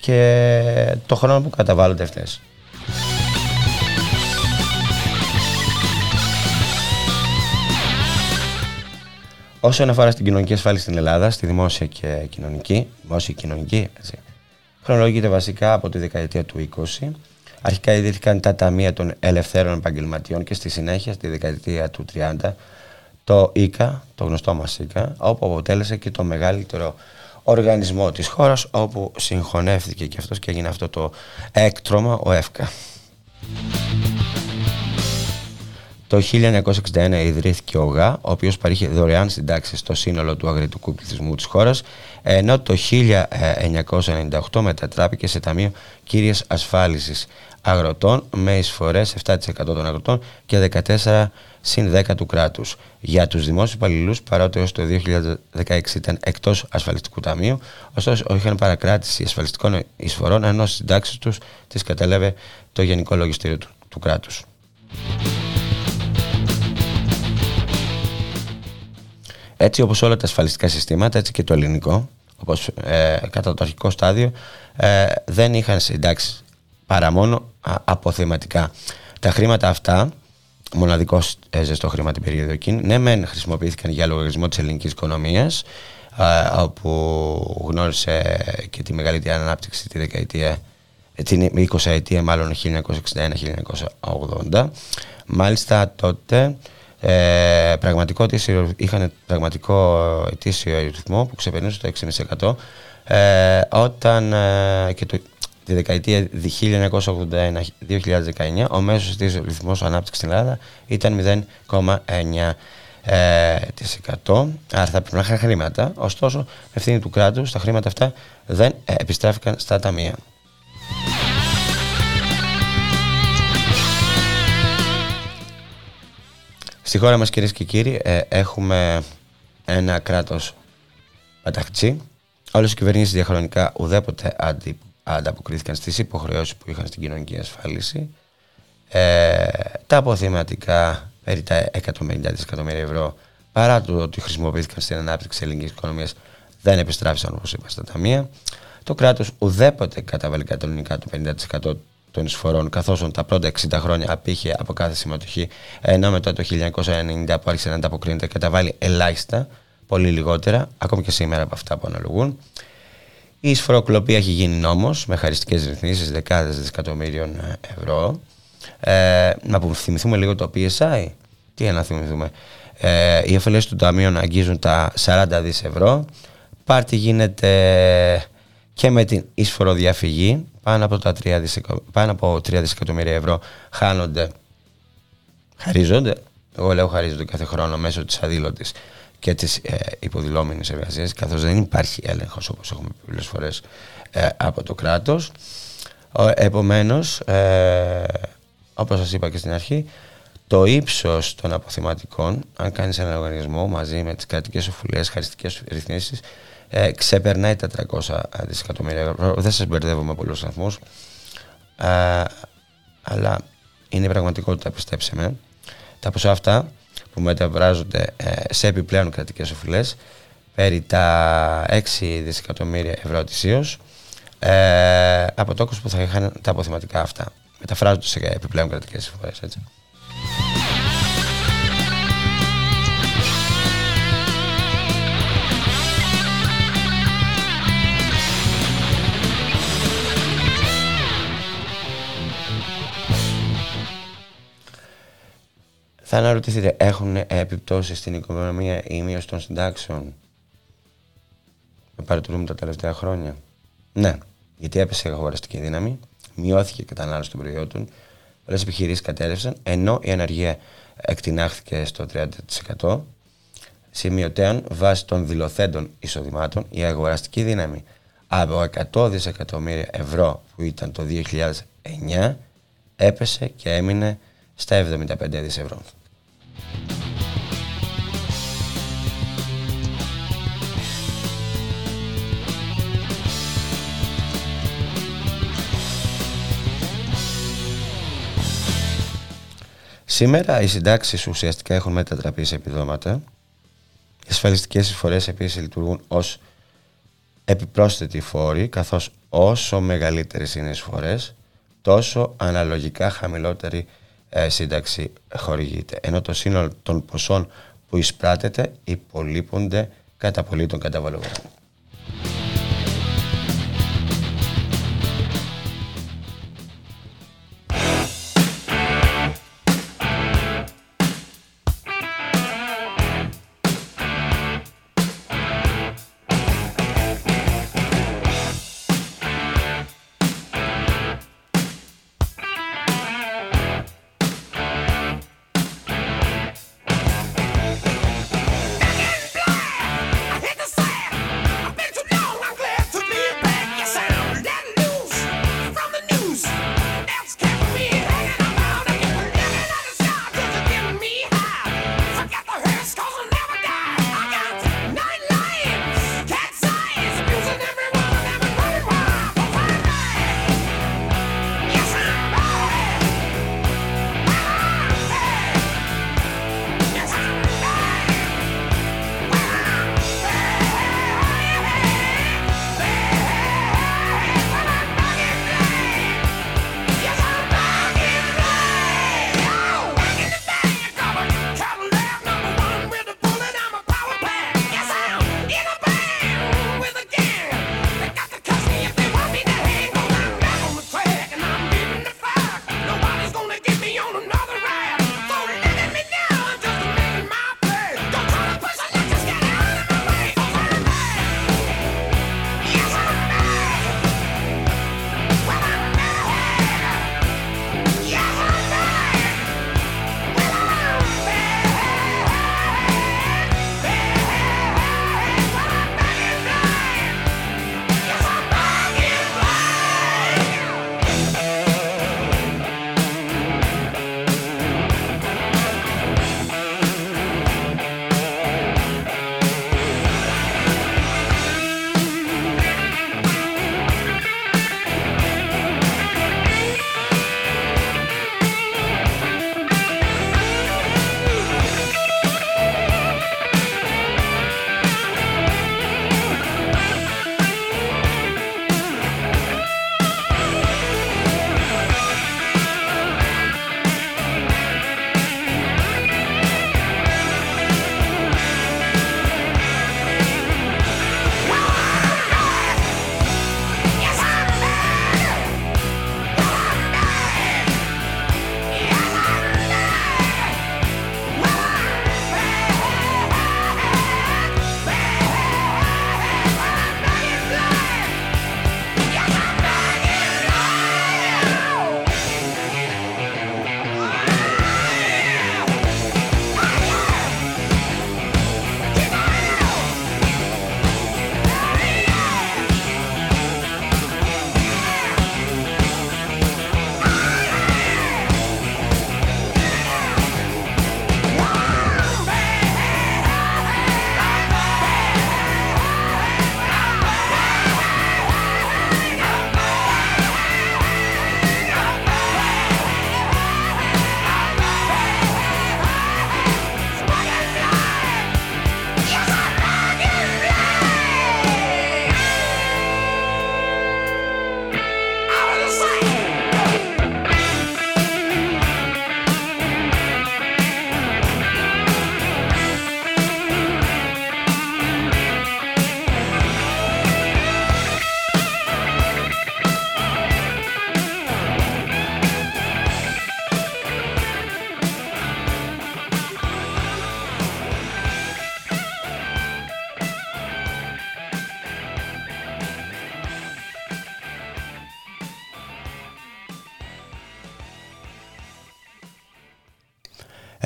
Speaker 1: και το χρόνο που καταβάλλονται αυτές. Όσον αφορά στην κοινωνική ασφάλιση στην Ελλάδα, στη δημόσια και κοινωνική, δημόσια και κοινωνική, έτσι, χρονολογείται βασικά από τη δεκαετία του 20. Αρχικά ιδρύθηκαν τα ταμεία των ελευθέρων επαγγελματιών και στη συνέχεια, στη δεκαετία του 30, το ΙΚΑ, το γνωστό μας ΙΚΑ, όπου αποτέλεσε και το μεγαλύτερο οργανισμό της χώρας, όπου συγχωνεύτηκε και αυτός και έγινε αυτό το έκτρωμα, ο ΕΦΚΑ. Το 1961 ιδρύθηκε ο ΓΑ, ο οποίος παρήχε δωρεάν συντάξεις στο σύνολο του αγροτικού πληθυσμού της χώρας, ενώ το 1998 μετατράπηκε σε ταμείο κύριας ασφάλισης αγροτών με εισφορές 7% των αγροτών και 14% συν 10 του κράτους. Για τους δημόσιους υπαλληλούς, παρότι έως το 2016 ήταν εκτός ασφαλιστικού ταμείου, ωστόσο είχαν παρακράτηση ασφαλιστικών εισφορών, ενώ στις συντάξεις τους τις κατέλαβε το Γενικό Λογιστήριο του, του κράτους. Έτσι όπως όλα τα ασφαλιστικά συστήματα, έτσι και το ελληνικό, όπως ε, κατά το αρχικό στάδιο, ε, δεν είχαν συντάξει παρά μόνο αποθεματικά. Τα χρήματα αυτά, μοναδικό ε, ζεστό χρήμα την περίοδο εκείνη, ναι, μεν χρησιμοποιήθηκαν για λογαριασμό της ελληνικής οικονομίας, όπου γνώρισε και τη μεγαλύτερη ανάπτυξη τη δεκαετία ε, την 20 ετία μάλλον 1961-1980 μάλιστα τότε ε, πραγματικό είχαν πραγματικό ετήσιο ρυθμό που ξεπερνούσε το 6,5% ε, όταν ε, και το, τη δεκαετία 1981-2019 ο μέσος της ρυθμός ανάπτυξης στην Ελλάδα ήταν 0,9%. Ε, άρα θα πρέπει να είχαν χρήματα. Ωστόσο, με ευθύνη του κράτους, τα χρήματα αυτά δεν ε, επιστράφηκαν στα ταμεία. Στη χώρα μας κυρίες και κύριοι ε, έχουμε ένα κράτος παταχτσί. Όλες οι κυβερνήσεις διαχρονικά ουδέποτε αντι, ανταποκρίθηκαν στις υποχρεώσεις που είχαν στην κοινωνική ασφάλιση. Ε, τα αποθεματικά περί τα 150 δισεκατομμύρια ευρώ παρά το ότι χρησιμοποιήθηκαν στην ανάπτυξη της ελληνικής οικονομίας δεν επιστράφησαν όπως είπα στα ταμεία. Το κράτος ουδέποτε καταβάλει κανονικά το 50% των εισφορών, καθώς τα πρώτα 60 χρόνια απήχε από κάθε συμμετοχή, ενώ μετά το 1990 που άρχισε να ανταποκρίνεται καταβάλει ελάχιστα, πολύ λιγότερα, ακόμη και σήμερα από αυτά που αναλογούν. Η εισφοροκλοπή έχει γίνει νόμος με χαριστικές ρυθμίσεις δεκάδες δισεκατομμύριων ευρώ. Ε, να θυμηθούμε λίγο το PSI. Τι να θυμηθούμε; Ε, οι ωφελίε του ταμείων αγγίζουν τα 40 δις ευρώ. Πάρτι γίνεται και με την εισφοροδιαφυγή πάνω από, τα 3 πάνω από 3 δισεκατομμύρια ευρώ χάνονται, χαρίζονται, εγώ λέω χαρίζονται κάθε χρόνο μέσω της αδήλωτης και της ε, υποδηλώμενης εργασίας καθώς δεν υπάρχει έλεγχος όπως έχουμε πει πολλές φορές ε, από το κράτος. Επομένως, ε, όπως σας είπα και στην αρχή, το ύψος των αποθεματικών, αν κάνεις ένα οργανισμό μαζί με τις κρατικές οφουλίες, χαριστικές ρυθμίσεις, ε, ξεπερνάει τα 300 δισεκατομμύρια ευρώ. Δεν σας μπερδεύω με πολλούς σταθμούς, ε, αλλά είναι πραγματικότητα, πιστέψτε με. Τα ποσά αυτά που μεταβράζονται ε, σε επιπλέον κρατικές οφειλές περί τα 6 δισεκατομμύρια ευρώ ετησίως ε, από τόκους που θα είχαν τα αποθεματικά αυτά. Μεταφράζονται σε επιπλέον κρατικές οφειλές, έτσι. Θα αναρωτηθείτε, έχουν επιπτώσεις στην οικονομία η μείωση των συντάξεων; Με παρατηρούμε τα τελευταία χρόνια. Ναι, γιατί έπεσε η αγοραστική δύναμη, μειώθηκε η κατανάλωση των προϊόντων, πολλές επιχειρήσεις κατέρευσαν, ενώ η αναργία εκτινάχθηκε στο 30%. Σημειωτέων, βάσει των δηλωθέντων εισοδημάτων, η αγοραστική δύναμη από 100 δισεκατομμύρια ευρώ που ήταν το 2009 έπεσε και έμεινε στα 75 δις ευρώ. Σήμερα οι συντάξεις ουσιαστικά έχουν μετατραπεί σε επιδόματα. Οι ασφαλιστικές εισφορές επίσης λειτουργούν ως επιπρόσθετοι φόροι, καθώς όσο μεγαλύτερες είναι οι εισφορές, τόσο αναλογικά χαμηλότερη ε, σύνταξη χορηγείται. Ενώ το σύνολο των ποσών που εισπράτεται υπολείπονται κατά πολύ των καταβαλωμένων.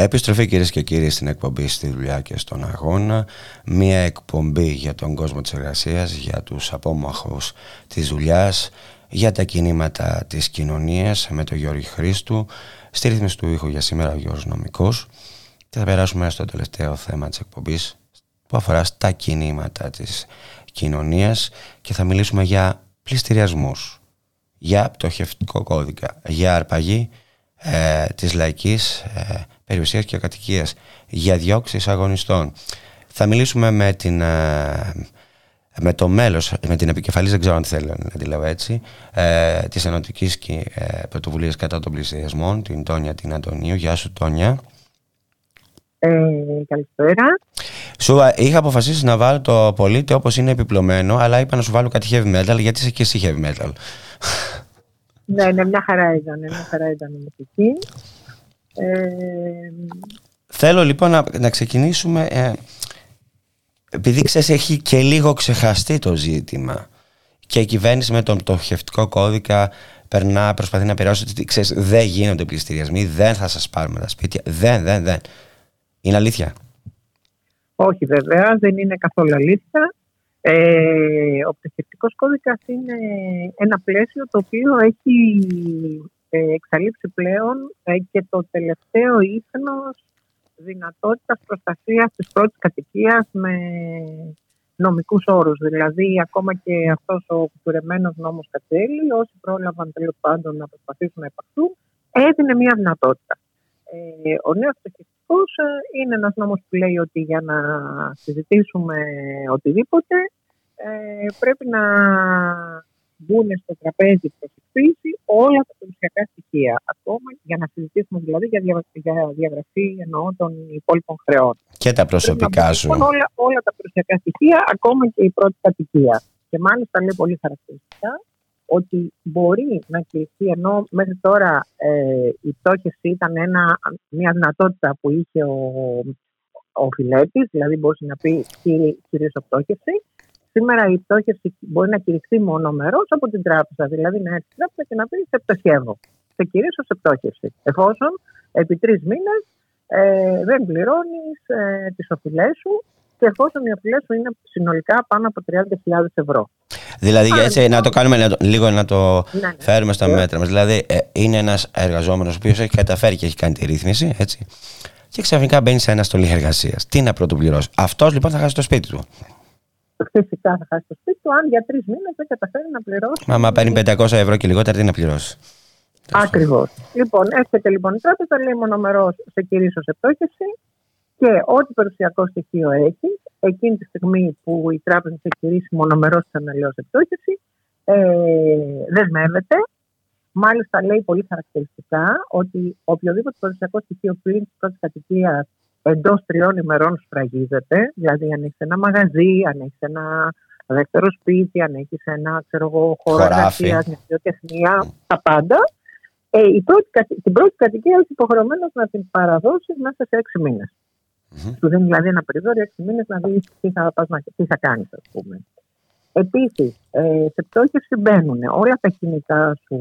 Speaker 1: Επιστροφή κυρίες και κύριοι στην εκπομπή στη δουλειά και στον αγώνα. Μία εκπομπή για τον κόσμο της εργασίας, για τους απόμαχους της δουλειάς, για τα κινήματα της κοινωνίας με τον Γιώργη Χρήστου. Στη ρύθμιση του ήχου για σήμερα ο Γιώργος Νομικός. Και θα περάσουμε στο τελευταίο θέμα της εκπομπής που αφορά στα κινήματα της κοινωνίας και θα μιλήσουμε για πληστηριασμούς, για πτωχευτικό κώδικα, για αρπαγή ε, της λαϊκής ε, περιουσίας και κατοικίας, για διώξεις αγωνιστών. Θα μιλήσουμε με την... Ε, με το μέλος, με την επικεφαλής, δεν ξέρω αν θέλει να τη λέω έτσι, ε, της Ενωτικής ε, Πρωτοβουλίας κατά των πληστηριασμών, την Τόνια την Αντωνίου. Γεια σου Τόνια.
Speaker 7: Ε, καλησπέρα.
Speaker 1: Σου είχα αποφασίσει να βάλω το πολίτη όπως είναι επιπλωμένο, αλλά είπα να σου βάλω κάτι heavy metal, γιατί είσαι και εσύ heavy metal.
Speaker 7: ναι, ναι, μια χαρά ήταν, μια χαρά ήταν η μουσική. Ε,
Speaker 1: Θέλω λοιπόν να, να ξεκινήσουμε, ε, επειδή ξέρεις έχει και λίγο ξεχαστεί το ζήτημα και η κυβέρνηση με τον πτωχευτικό κώδικα περνά, προσπαθεί να περάσει ότι ξέρεις, δεν γίνονται πληστηριασμοί, δεν θα σας πάρουμε τα σπίτια, δεν, δεν, δεν. Είναι αλήθεια;
Speaker 7: Όχι βέβαια, δεν είναι καθόλου αλήθεια. Ε, ο πτυχευτικός κώδικας είναι ένα πλαίσιο το οποίο έχει ε, εξαλείψει πλέον ε, και το τελευταίο ίχνος δυνατότητας προστασίας της πρώτης κατοικίας με νομικούς όρους. Δηλαδή, ακόμα και αυτός ο κουρεμένος νόμος Κατσέλη, όσοι πρόλαβαν τέλος πάντων να προσπαθήσουν να υπαρχούν, έδινε μια δυνατότητα. Ε, ο νέος στοχιστικός ε, είναι ένας νόμος που λέει ότι για να συζητήσουμε οτιδήποτε ε, πρέπει να μπουν στο τραπέζι προσεκτήσει όλα τα περιουσιακά στοιχεία. Ακόμα για να συζητήσουμε δηλαδή για, για διαγραφή εννοώ των υπόλοιπων χρεών.
Speaker 1: Και τα προσωπικά σου.
Speaker 7: Λοιπόν, όλα, όλα τα περιουσιακά στοιχεία, ακόμα και η πρώτη κατοικία. Και μάλιστα λέει πολύ χαρακτηριστικά ότι μπορεί να κηρυχθεί ενώ μέχρι τώρα ε, η πτώχευση ήταν ένα, μια δυνατότητα που είχε ο, ο Φιλέτης, δηλαδή μπορούσε να πει κυρίως πτώχευση, Σήμερα η πτώχευση μπορεί να κηρυχθεί μονομερό από την τράπεζα. Δηλαδή να έρθει η τράπεζα και να πει σε πτωχεύω. Σε κηρύσω σε πτώχευση. Εφόσον επί τρεις μήνες ε, δεν πληρώνεις ε, τις οφειλές σου και εφόσον οι οφειλές σου είναι συνολικά πάνω από 30.000 ευρώ.
Speaker 1: Δηλαδή, Άρα, έτσι, λοιπόν, να το κάνουμε να το, λίγο να το ναι, ναι, φέρουμε στα μέτρα μας. Δηλαδή, ε, είναι ένας εργαζόμενος ο οποίος έχει καταφέρει και έχει κάνει τη ρύθμιση, έτσι. Και ξαφνικά μπαίνει σε ένα στολή εργασίας. Τι να πρωτοπληρώσει. Αυτός λοιπόν θα χάσει το σπίτι του.
Speaker 7: Φυσικά θα χάσει το σπίτι του αν για τρεις μήνες δεν καταφέρει να πληρώσει.
Speaker 1: Μα άμα παίρνει 500 ευρώ και λιγότερα, τι να πληρώσει.
Speaker 7: Ακριβώς. Λοιπόν, έρχεται λοιπόν η τράπεζα, λέει μονομερό σε κηρύσω σε πτώχευση και ό,τι περιουσιακό στοιχείο έχει, εκείνη τη στιγμή που η τράπεζα σε κηρύσει μονομερό σε σε πτώχευση, ε, δεσμεύεται. Μάλιστα λέει πολύ χαρακτηριστικά ότι οποιοδήποτε περιουσιακό στοιχείο πλήν της πρώτης κατοικίας εντός τριών ημερών σφραγίζεται. Δηλαδή, αν έχεις ένα μαγαζί, αν έχεις ένα δεύτερο σπίτι, αν έχεις ένα ξέρω εγώ, χώρο εργασίας, μια βιοτεχνία, τα πάντα. Ε, η πρώτη, την πρώτη κατοικία έχει υποχρεωμένος να την παραδώσεις μέσα σε έξι μήνες. Mm-hmm. Του δίνει δηλαδή ένα περιθώριο έξι μήνες να δεις τι θα, τι θα κάνεις, ας πούμε. Επίσης, ε, σε πτώχευση μπαίνουν όλα τα κινητά σου,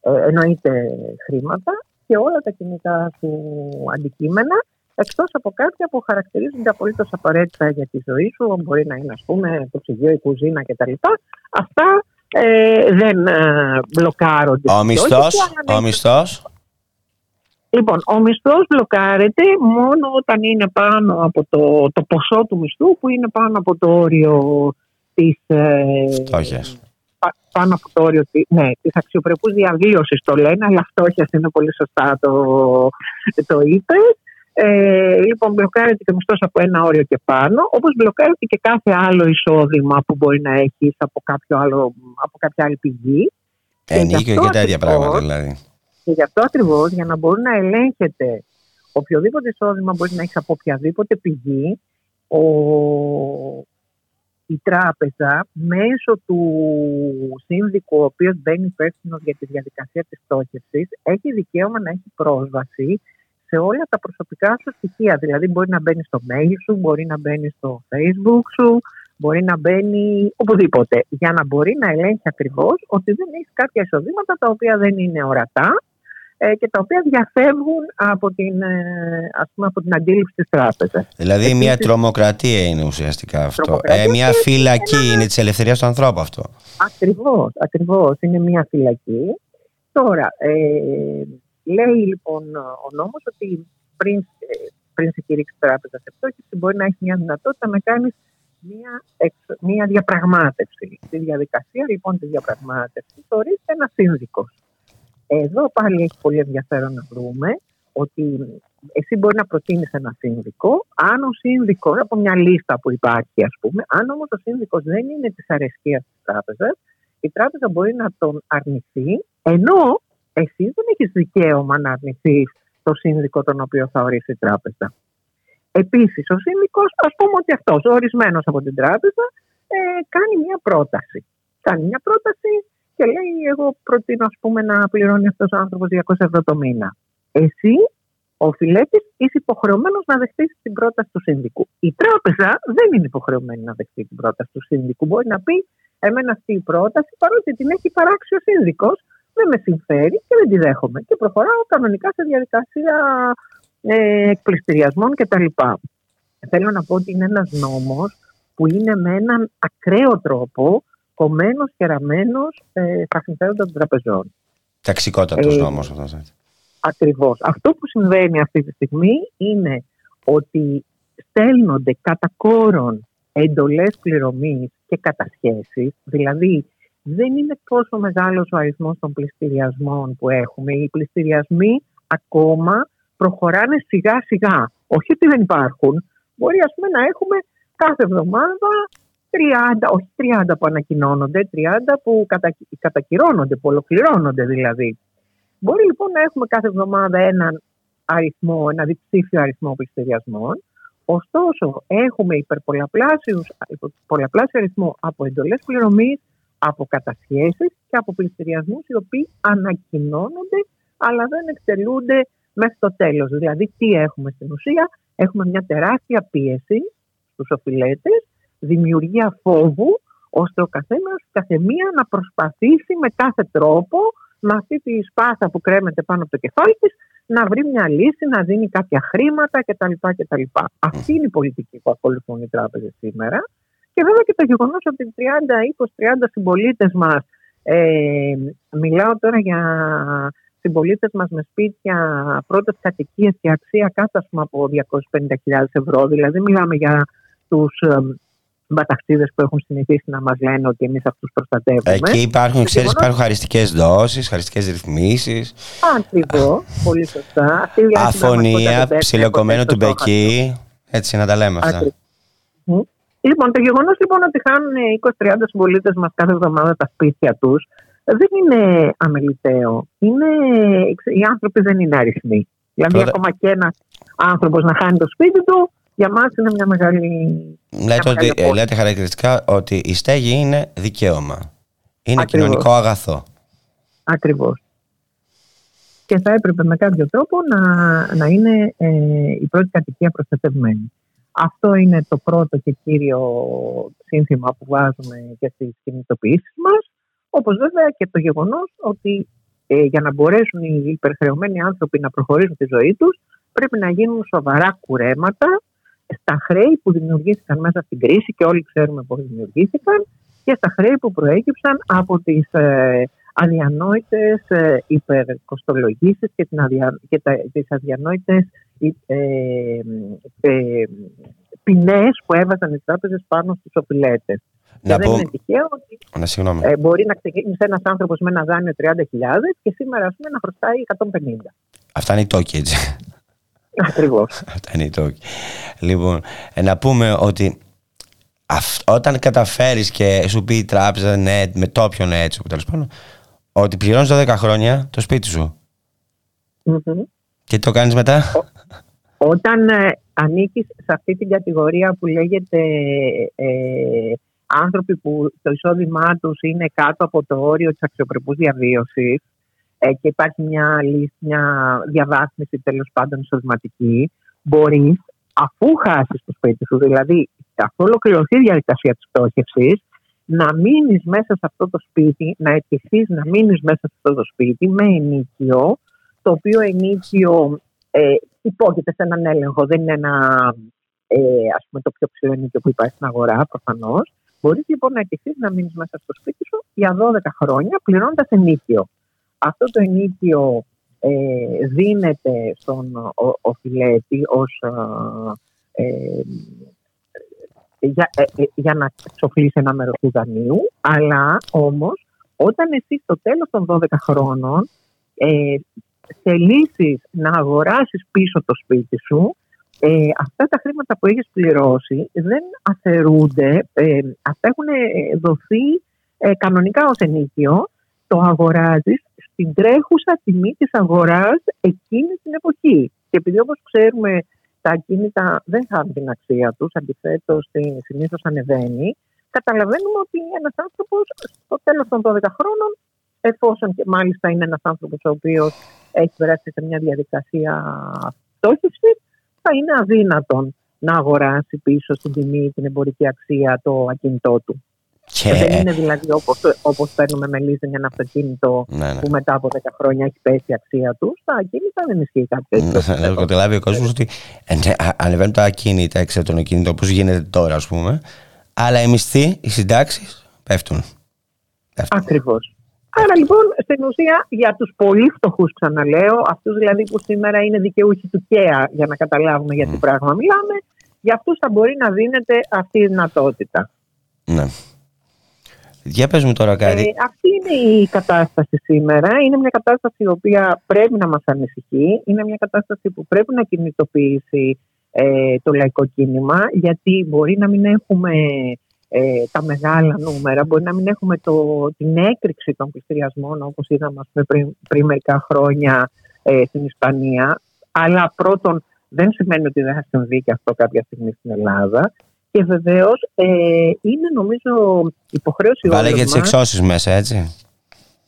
Speaker 7: ε, εννοείται χρήματα, και όλα τα κινητά σου αντικείμενα Εκτός από κάποια που χαρακτηρίζονται απολύτως απαραίτητα για τη ζωή σου, μπορεί να είναι, ας πούμε, το ψυγείο, η κουζίνα κτλ. Αυτά ε, δεν ε, μπλοκάρονται.
Speaker 1: Ο μισθός. Ο μισθός.
Speaker 7: Λοιπόν, ο μισθός μπλοκάρεται μόνο όταν είναι πάνω από το, το ποσό του μισθού που είναι πάνω από το όριο της. Ε, πάνω από το όριο ναι, της αξιοπρεπούς διαβίωσης το λένε, αλλά φτώχειας είναι πολύ σωστά το, το είπε. Ε, λοιπόν, μπλοκάρεται και μισθός από ένα όριο και πάνω, όπως μπλοκάρεται και κάθε άλλο εισόδημα που μπορεί να έχεις από, κάποιο άλλο, από κάποια άλλη πηγή.
Speaker 1: Ενίκιο και, και τέτοια πράγματα δηλαδή.
Speaker 7: Και γι' αυτό ακριβώς, για να μπορεί να ελέγχεται οποιοδήποτε εισόδημα μπορείς να έχεις από οποιαδήποτε πηγή, ο, η τράπεζα μέσω του σύνδικου ο οποίος μπαίνει υπεύθυνος για τη διαδικασία της στόχευσης έχει δικαίωμα να έχει πρόσβαση σε όλα τα προσωπικά σου στοιχεία. Δηλαδή μπορεί να μπαίνει στο mail σου, μπορεί να μπαίνει στο facebook σου, μπορεί να μπαίνει οπουδήποτε. Για να μπορεί να ελέγχει ακριβώς ότι δεν έχεις κάποια εισοδήματα τα οποία δεν είναι ορατά ε, και τα οποία διαφεύγουν από την, ε, ας πούμε, από την αντίληψη της τράπεζας.
Speaker 1: Δηλαδή μια τρομοκρατία είναι ουσιαστικά αυτό. Ε, μια φυλακή είναι της ελευθερίας του ανθρώπου αυτό.
Speaker 7: Ακριβώς, ακριβώς. Είναι μια φυλακή. Τώρα, ε, λέει λοιπόν ο νόμος ότι πριν, ε, πριν σε κηρύξει τράπεζα σε πτώχευση μπορεί να έχει μια δυνατότητα να κάνεις μια, μια διαπραγμάτευση. Στη διαδικασία λοιπόν της διαπραγμάτευσης ορίζεται ένα σύνδικο. Εδώ πάλι έχει πολύ ενδιαφέρον να δούμε ότι εσύ μπορεί να προτείνεις ένα σύνδικο. Αν ο σύνδικος, από μια λίστα που υπάρχει, ας πούμε, αν όμως ο σύνδικος δεν είναι της αρεσκία της τράπεζας, η τράπεζα μπορεί να τον αρνηθεί, ενώ εσύ δεν έχεις δικαίωμα να αρνηθείς το σύνδικο τον οποίο θα ορίσει η τράπεζα. Επίσης, ο σύνδικος, ας πούμε ότι αυτός, ορισμένος από την τράπεζα, ε, κάνει μια πρόταση. Κάνει μια πρόταση και λέει: Εγώ προτείνω, ας πούμε, να πληρώνει αυτός ο άνθρωπος 200 ευρώ το μήνα. Εσύ, ο φιλέτης, είσαι υποχρεωμένος να δεχτείς την πρόταση του σύνδικου. Η τράπεζα δεν είναι υποχρεωμένη να δεχτεί την πρόταση του σύνδικου. Μπορεί να πει: Εμένα αυτή η πρόταση, παρότι την έχει παράξει ο σύνδικος, δεν με συμφέρει και δεν τη δέχομαι. Και προχωράω κανονικά σε διαδικασία ε, εκπληστηριασμών κτλ. Θέλω να πω ότι είναι ένας νόμος που είναι με έναν ακραίο τρόπο κομμένος και ραμμένος ε, στα συμφέροντα των τραπεζών.
Speaker 1: Ταξικότατος ε, νόμος αυτός.
Speaker 7: Ακριβώς. Αυτό που συμβαίνει αυτή τη στιγμή είναι ότι στέλνονται κατά κόρον εντολές πληρωμής και κατασχέσεις, δηλαδή δεν είναι τόσο μεγάλος ο αριθμός των πληστηριασμών που έχουμε. Οι πληστηριασμοί ακόμα προχωράνε σιγά σιγά. Όχι ότι δεν υπάρχουν. Μπορεί ας πούμε να έχουμε κάθε εβδομάδα 30, όχι 30 που ανακοινώνονται, 30 που κατα, κατακυρώνονται, που ολοκληρώνονται δηλαδή. Μπορεί λοιπόν να έχουμε κάθε εβδομάδα έναν αριθμό, ένα διψήφιο αριθμό πληστηριασμών. Ωστόσο, έχουμε υπερπολαπλάσιο αριθμό από εντολές πληρωμής, από κατασχέσεις και από πληστηριασμούς οι οποίοι ανακοινώνονται αλλά δεν εκτελούνται μέχρι το τέλος. Δηλαδή τι έχουμε στην ουσία, έχουμε μια τεράστια πίεση στους οφειλέτες, δημιουργία φόβου, ώστε ο καθένας, καθεμία να προσπαθήσει με κάθε τρόπο με αυτή τη σπάθα που κρέμεται πάνω από το κεφάλι της να βρει μια λύση, να δίνει κάποια χρήματα κτλ. κτλ. Αυτή είναι η πολιτική που ακολουθούν οι τράπεζες σήμερα. Και βέβαια και το γεγονός ότι 30, 20, 30 συμπολίτες μας, ε, μιλάω τώρα για συμπολίτες μας με σπίτια πρώτη κατοικία και αξία κάτω από 250.000 ευρώ. Δηλαδή, μιλάμε για τους μπαταχτίδες που έχουν συνηθίσει να μας λένε ότι εμείς αυτούς προστατεύουμε.
Speaker 1: Εκεί υπάρχουν, ξέρεις, υπάρχουν χαριστικές δόσεις, χαριστικές ρυθμίσεις.
Speaker 7: Ακριβώς, πολύ σωστά.
Speaker 1: Αφωνία, ψιλοκομμένο του μπεκί. Έτσι να τα λέμε αυτά.
Speaker 7: Λοιπόν, το γεγονός λοιπόν ότι χάνουν 20-30 συμπολίτες μας κάθε εβδομάδα τα σπίτια τους δεν είναι αμεληταίο. Είναι, οι άνθρωποι δεν είναι αριθμοί. Δηλαδή, Πρώτα... ακόμα και ένας άνθρωπος να χάνει το σπίτι του, για μας είναι μια μεγάλη.
Speaker 1: Λέτε, ότι, λέτε χαρακτηριστικά ότι η στέγη είναι δικαίωμα. Είναι κοινωνικό αγαθό.
Speaker 7: Ακριβώς. Και θα έπρεπε με κάποιο τρόπο να, να είναι ε, η πρώτη κατοικία προστατευμένη. Αυτό είναι το πρώτο και κύριο σύνθημα που βάζουμε για τις κινητοποιήσεις μας. Όπως βέβαια και το γεγονός ότι ε, για να μπορέσουν οι υπερχρεωμένοι άνθρωποι να προχωρήσουν τη ζωή τους, πρέπει να γίνουν σοβαρά κουρέματα στα χρέη που δημιουργήθηκαν μέσα στην κρίση και όλοι ξέρουμε πώς δημιουργήθηκαν και στα χρέη που προέκυψαν από τις ε, αδιανόητες ε, υπερκοστολογήσεις και, την αδια, και τα, τις αδιανόητες ε, ε, ποινές που έβαζαν οι τράπεζες πάνω στους οφειλέτες. Να και δεν είναι τυχαίο ότι
Speaker 1: να,
Speaker 7: ε, μπορεί να ξεκινήσει ένας άνθρωπος με ένα δάνειο 30.000 και σήμερα ας πούμε, να χρωστάει 150.
Speaker 1: Αυτά είναι οι τόκοι, έτσι.
Speaker 7: Ακριβώς.
Speaker 1: Αυτά είναι οι τόκοι. Λοιπόν, ε, να πούμε ότι όταν καταφέρεις και σου πει η τράπεζα ναι, με το όποιον έτσι, τέλος πάντων, ότι πληρώνεις 12 χρόνια το σπίτι σου. Mm-hmm. Και τι το κάνεις μετά;
Speaker 7: όταν ε, ανήκεις σε αυτή την κατηγορία που λέγεται ε, άνθρωποι που το εισόδημά τους είναι κάτω από το όριο της αξιοπρεπούς διαβίωσης ε, και υπάρχει μια, μια διαβάθμιση τέλος πάντων εισοδηματική, μπορείς αφού χάσεις το σπίτι σου, δηλαδή αφού ολοκληρωθεί η διαδικασία της πτώχευσης, να μείνεις μέσα σε αυτό το σπίτι, να αιτηθείς να μείνεις μέσα σε αυτό το σπίτι με ενίκιο το οποίο ενίκιο ε, υπόκειται σε έναν έλεγχο, δεν είναι ένα, ε, ας πούμε, το πιο ψηλό ενίκιο που υπάρχει στην αγορά, προφανώς. Μπορείς λοιπόν να εκτεθεί να μείνεις μέσα στο σπίτι σου για 12 χρόνια πληρώνοντας ενίκιο. Αυτό το ενίκιο ε, δίνεται στον οφειλέτη ως ε, για, ε, ε, για να εξοφλήσει ένα μέρος του δανείου, αλλά όμως όταν εσύ στο τέλος των 12 χρόνων ε, θελήσεις να αγοράσεις πίσω το σπίτι σου, ε, αυτά τα χρήματα που έχεις πληρώσει δεν αφαιρούνται, ε, αυτά έχουν δοθεί ε, κανονικά ως ενίκιο, το αγοράζεις στην τρέχουσα τιμή της αγοράς εκείνη την εποχή. Και επειδή όπως ξέρουμε τα ακίνητα δεν χάνουν την αξία τους, αντιθέτως συνήθως ανεβαίνει, καταλαβαίνουμε ότι ένας άνθρωπος στο τέλος των 12 χρόνων, εφόσον και μάλιστα είναι ένας άνθρωπος ο οποίος έχει περάσει σε μια διαδικασία πτώχευση, θα είναι αδύνατον να αγοράσει πίσω στην τιμή την εμπορική αξία το ακίνητό του. Και... Δεν είναι δηλαδή όπως, όπως παίρνουμε με λύση για ένα αυτοκίνητο ναι, ναι. που μετά από 10 χρόνια έχει πέσει η αξία τους. Στα ακίνητα δεν ισχύει κάτι τέτοιο.
Speaker 1: Να καταλάβει ο κόσμος ότι ε, ναι, ανεβαίνουν τα ακίνητα έξω των ακίνητων όπως γίνεται τώρα, ας πούμε, αλλά οι μισθοί, οι συντάξεις πέφτουν.
Speaker 7: Ακριβώς. Άρα λοιπόν στην ουσία για τους πολύ φτωχούς, ξαναλέω, αυτούς δηλαδή που σήμερα είναι δικαιούχοι του ΚΕΑ, για να καταλάβουμε για τι πράγμα μιλάμε, για αυτούς θα μπορεί να δίνεται αυτή η δυνατότητα.
Speaker 1: Ναι. Για πες μου τώρα κάτι. Ε,
Speaker 7: αυτή είναι η κατάσταση σήμερα. Είναι μια κατάσταση η οποία πρέπει να μας ανησυχεί. Είναι μια κατάσταση που πρέπει να κινητοποιήσει ε, το λαϊκό κίνημα γιατί μπορεί να μην έχουμε ε, τα μεγάλα νούμερα, μπορεί να μην έχουμε το, την έκρηξη των πληστηριασμών όπως είδαμε πριν, πριν μερικά χρόνια ε, στην Ισπανία αλλά πρώτον δεν σημαίνει ότι δεν θα συμβεί και αυτό κάποια στιγμή στην Ελλάδα και βεβαίως ε, είναι νομίζω υποχρέωση
Speaker 1: Βάλε όλων. Βάλε και τις εξώσεις μέσα, έτσι.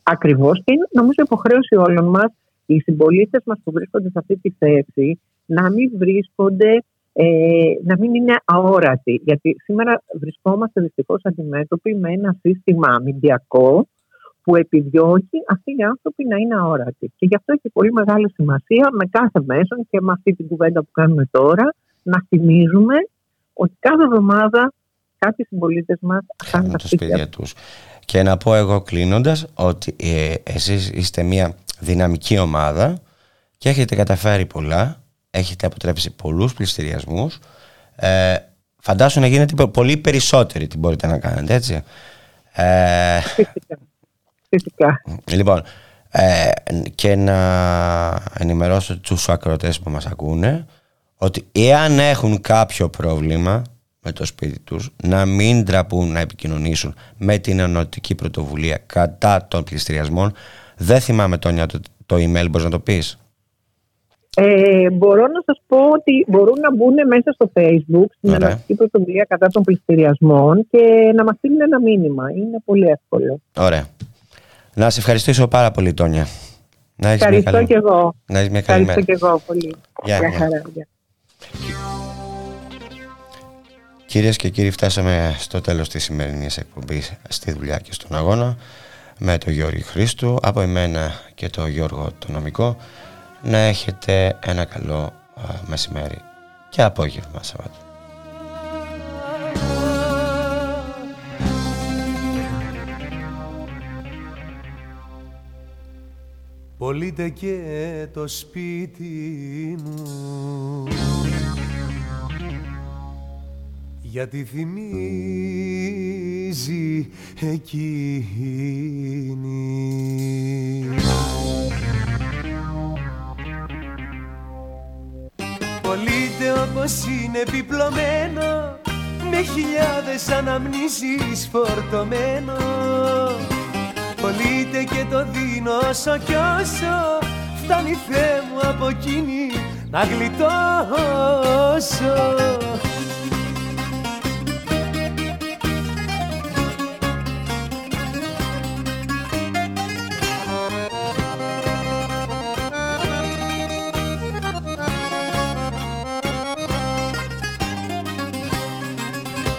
Speaker 7: Ακριβώς. Και είναι νομίζω υποχρέωση όλων μας, οι συμπολίτες μας που βρίσκονται σε αυτή τη θέση, να μην βρίσκονται, ε, να μην είναι αόρατοι. Γιατί σήμερα βρισκόμαστε δυστυχώς αντιμέτωποι με ένα σύστημα αμυντιακό που επιδιώκει αυτοί οι άνθρωποι να είναι αόρατοι. Και γι' αυτό έχει πολύ μεγάλη σημασία με κάθε μέσο και με αυτή την κουβέντα που κάνουμε τώρα να θυμίζουμε ότι κάθε εβδομάδα κάποιοι συμπολίτες μας χάνουν τα σπίτια τους.
Speaker 1: Και να πω εγώ κλείνοντας ότι ε, εσείς είστε μια δυναμική ομάδα και έχετε καταφέρει πολλά, έχετε αποτρέψει πολλούς πληστηριασμούς. Ε, φαντάσου να γίνετε πολύ περισσότεροι τι μπορείτε να κάνετε, έτσι.
Speaker 7: Ε, φυσικά. Φυσικά.
Speaker 1: Λοιπόν, ε, και να ενημερώσω τους ακροτές που μας ακούνε ότι εάν έχουν κάποιο πρόβλημα με το σπίτι τους να μην τραπούν να επικοινωνήσουν με την ενωτική πρωτοβουλία κατά των πληστηριασμών δεν θυμάμαι Τόνια το, το email μπορείς να το πεις;
Speaker 7: Ε, μπορώ να σας πω ότι μπορούν να μπουν μέσα στο facebook στην ενωτική πρωτοβουλία κατά των πληστηριασμών και να μας στείλουν ένα μήνυμα. Είναι πολύ εύκολο.
Speaker 1: Ωραία. Να σε ευχαριστήσω πάρα πολύ Τόνια.
Speaker 7: Να Ευχαριστώ και εγώ.
Speaker 1: Να έχεις μια καλή
Speaker 7: Ευχαριστώ και εγώ πολύ.
Speaker 1: Γεια, χαρά. Κυρίες και κύριοι φτάσαμε στο τέλος της σημερινής εκπομπής στη δουλειά και στον αγώνα με τον Γιώργη Χρήστου, από εμένα και τον Γιώργο το νομικό να έχετε ένα καλό μεσημέρι και απόγευμα Σαββάτου.
Speaker 8: Πολύτε και το σπίτι μου γιατί θυμίζει εκείνη. Πολύτε όπως είναι επιπλωμένο με χιλιάδες αναμνήσεις φορτωμένο Πολύτε και το δίνω όσο κι όσο φτάνει Θεέ μου από εκείνη να γλιτώσω.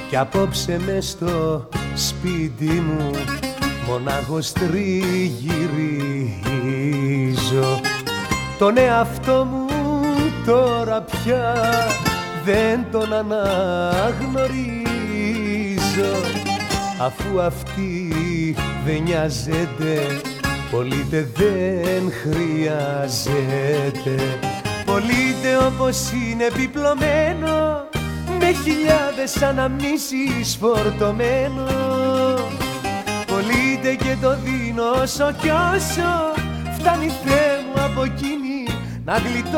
Speaker 8: Κι απόψε μες στο σπίτι μου μονάχος τριγυρίζω. Τον εαυτό μου τώρα πια δεν τον αναγνωρίζω. Αφού αυτή δεν νοιάζεται Πολύτε δεν χρειάζεται. Πολύτε όπως είναι επιπλωμένο Με χιλιάδες αναμνήσεις φορτωμένο Πολύτε και το δίνω όσο κι όσο Φτάνει Θεέ μου από εκείνη να γλιτώσω.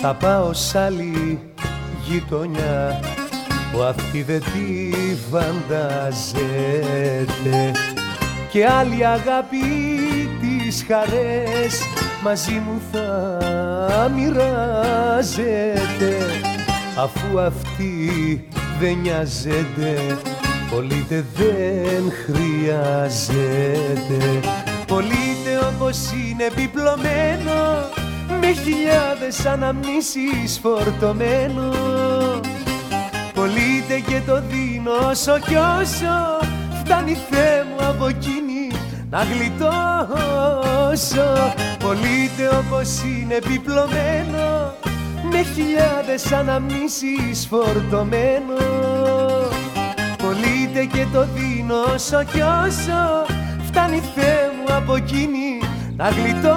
Speaker 8: Θα πάω σ' άλλη γειτονιά που αυτή δεν τη φανταζέται και άλλη αγάπη τις χαρές μαζί μου θα μοιράζεται. Αφού αυτή δεν νοιάζεται πολύτε δεν χρειάζεται. Πολύτε όπως είναι επιπλωμένο με χιλιάδες αναμνήσεις φορτωμένο Πολύτε και το δίνω όσο κι όσο φτάνει Θεέ μου από εκείνη να γλιτώσω. Πολύτε όπως είναι επιπλωμένο με χιλιάδες αναμνήσεις φορτωμένο. Πολύτε και το δίνω όσο κι όσο φτάνει Θεέ μου από εκείνη να γλιτώσω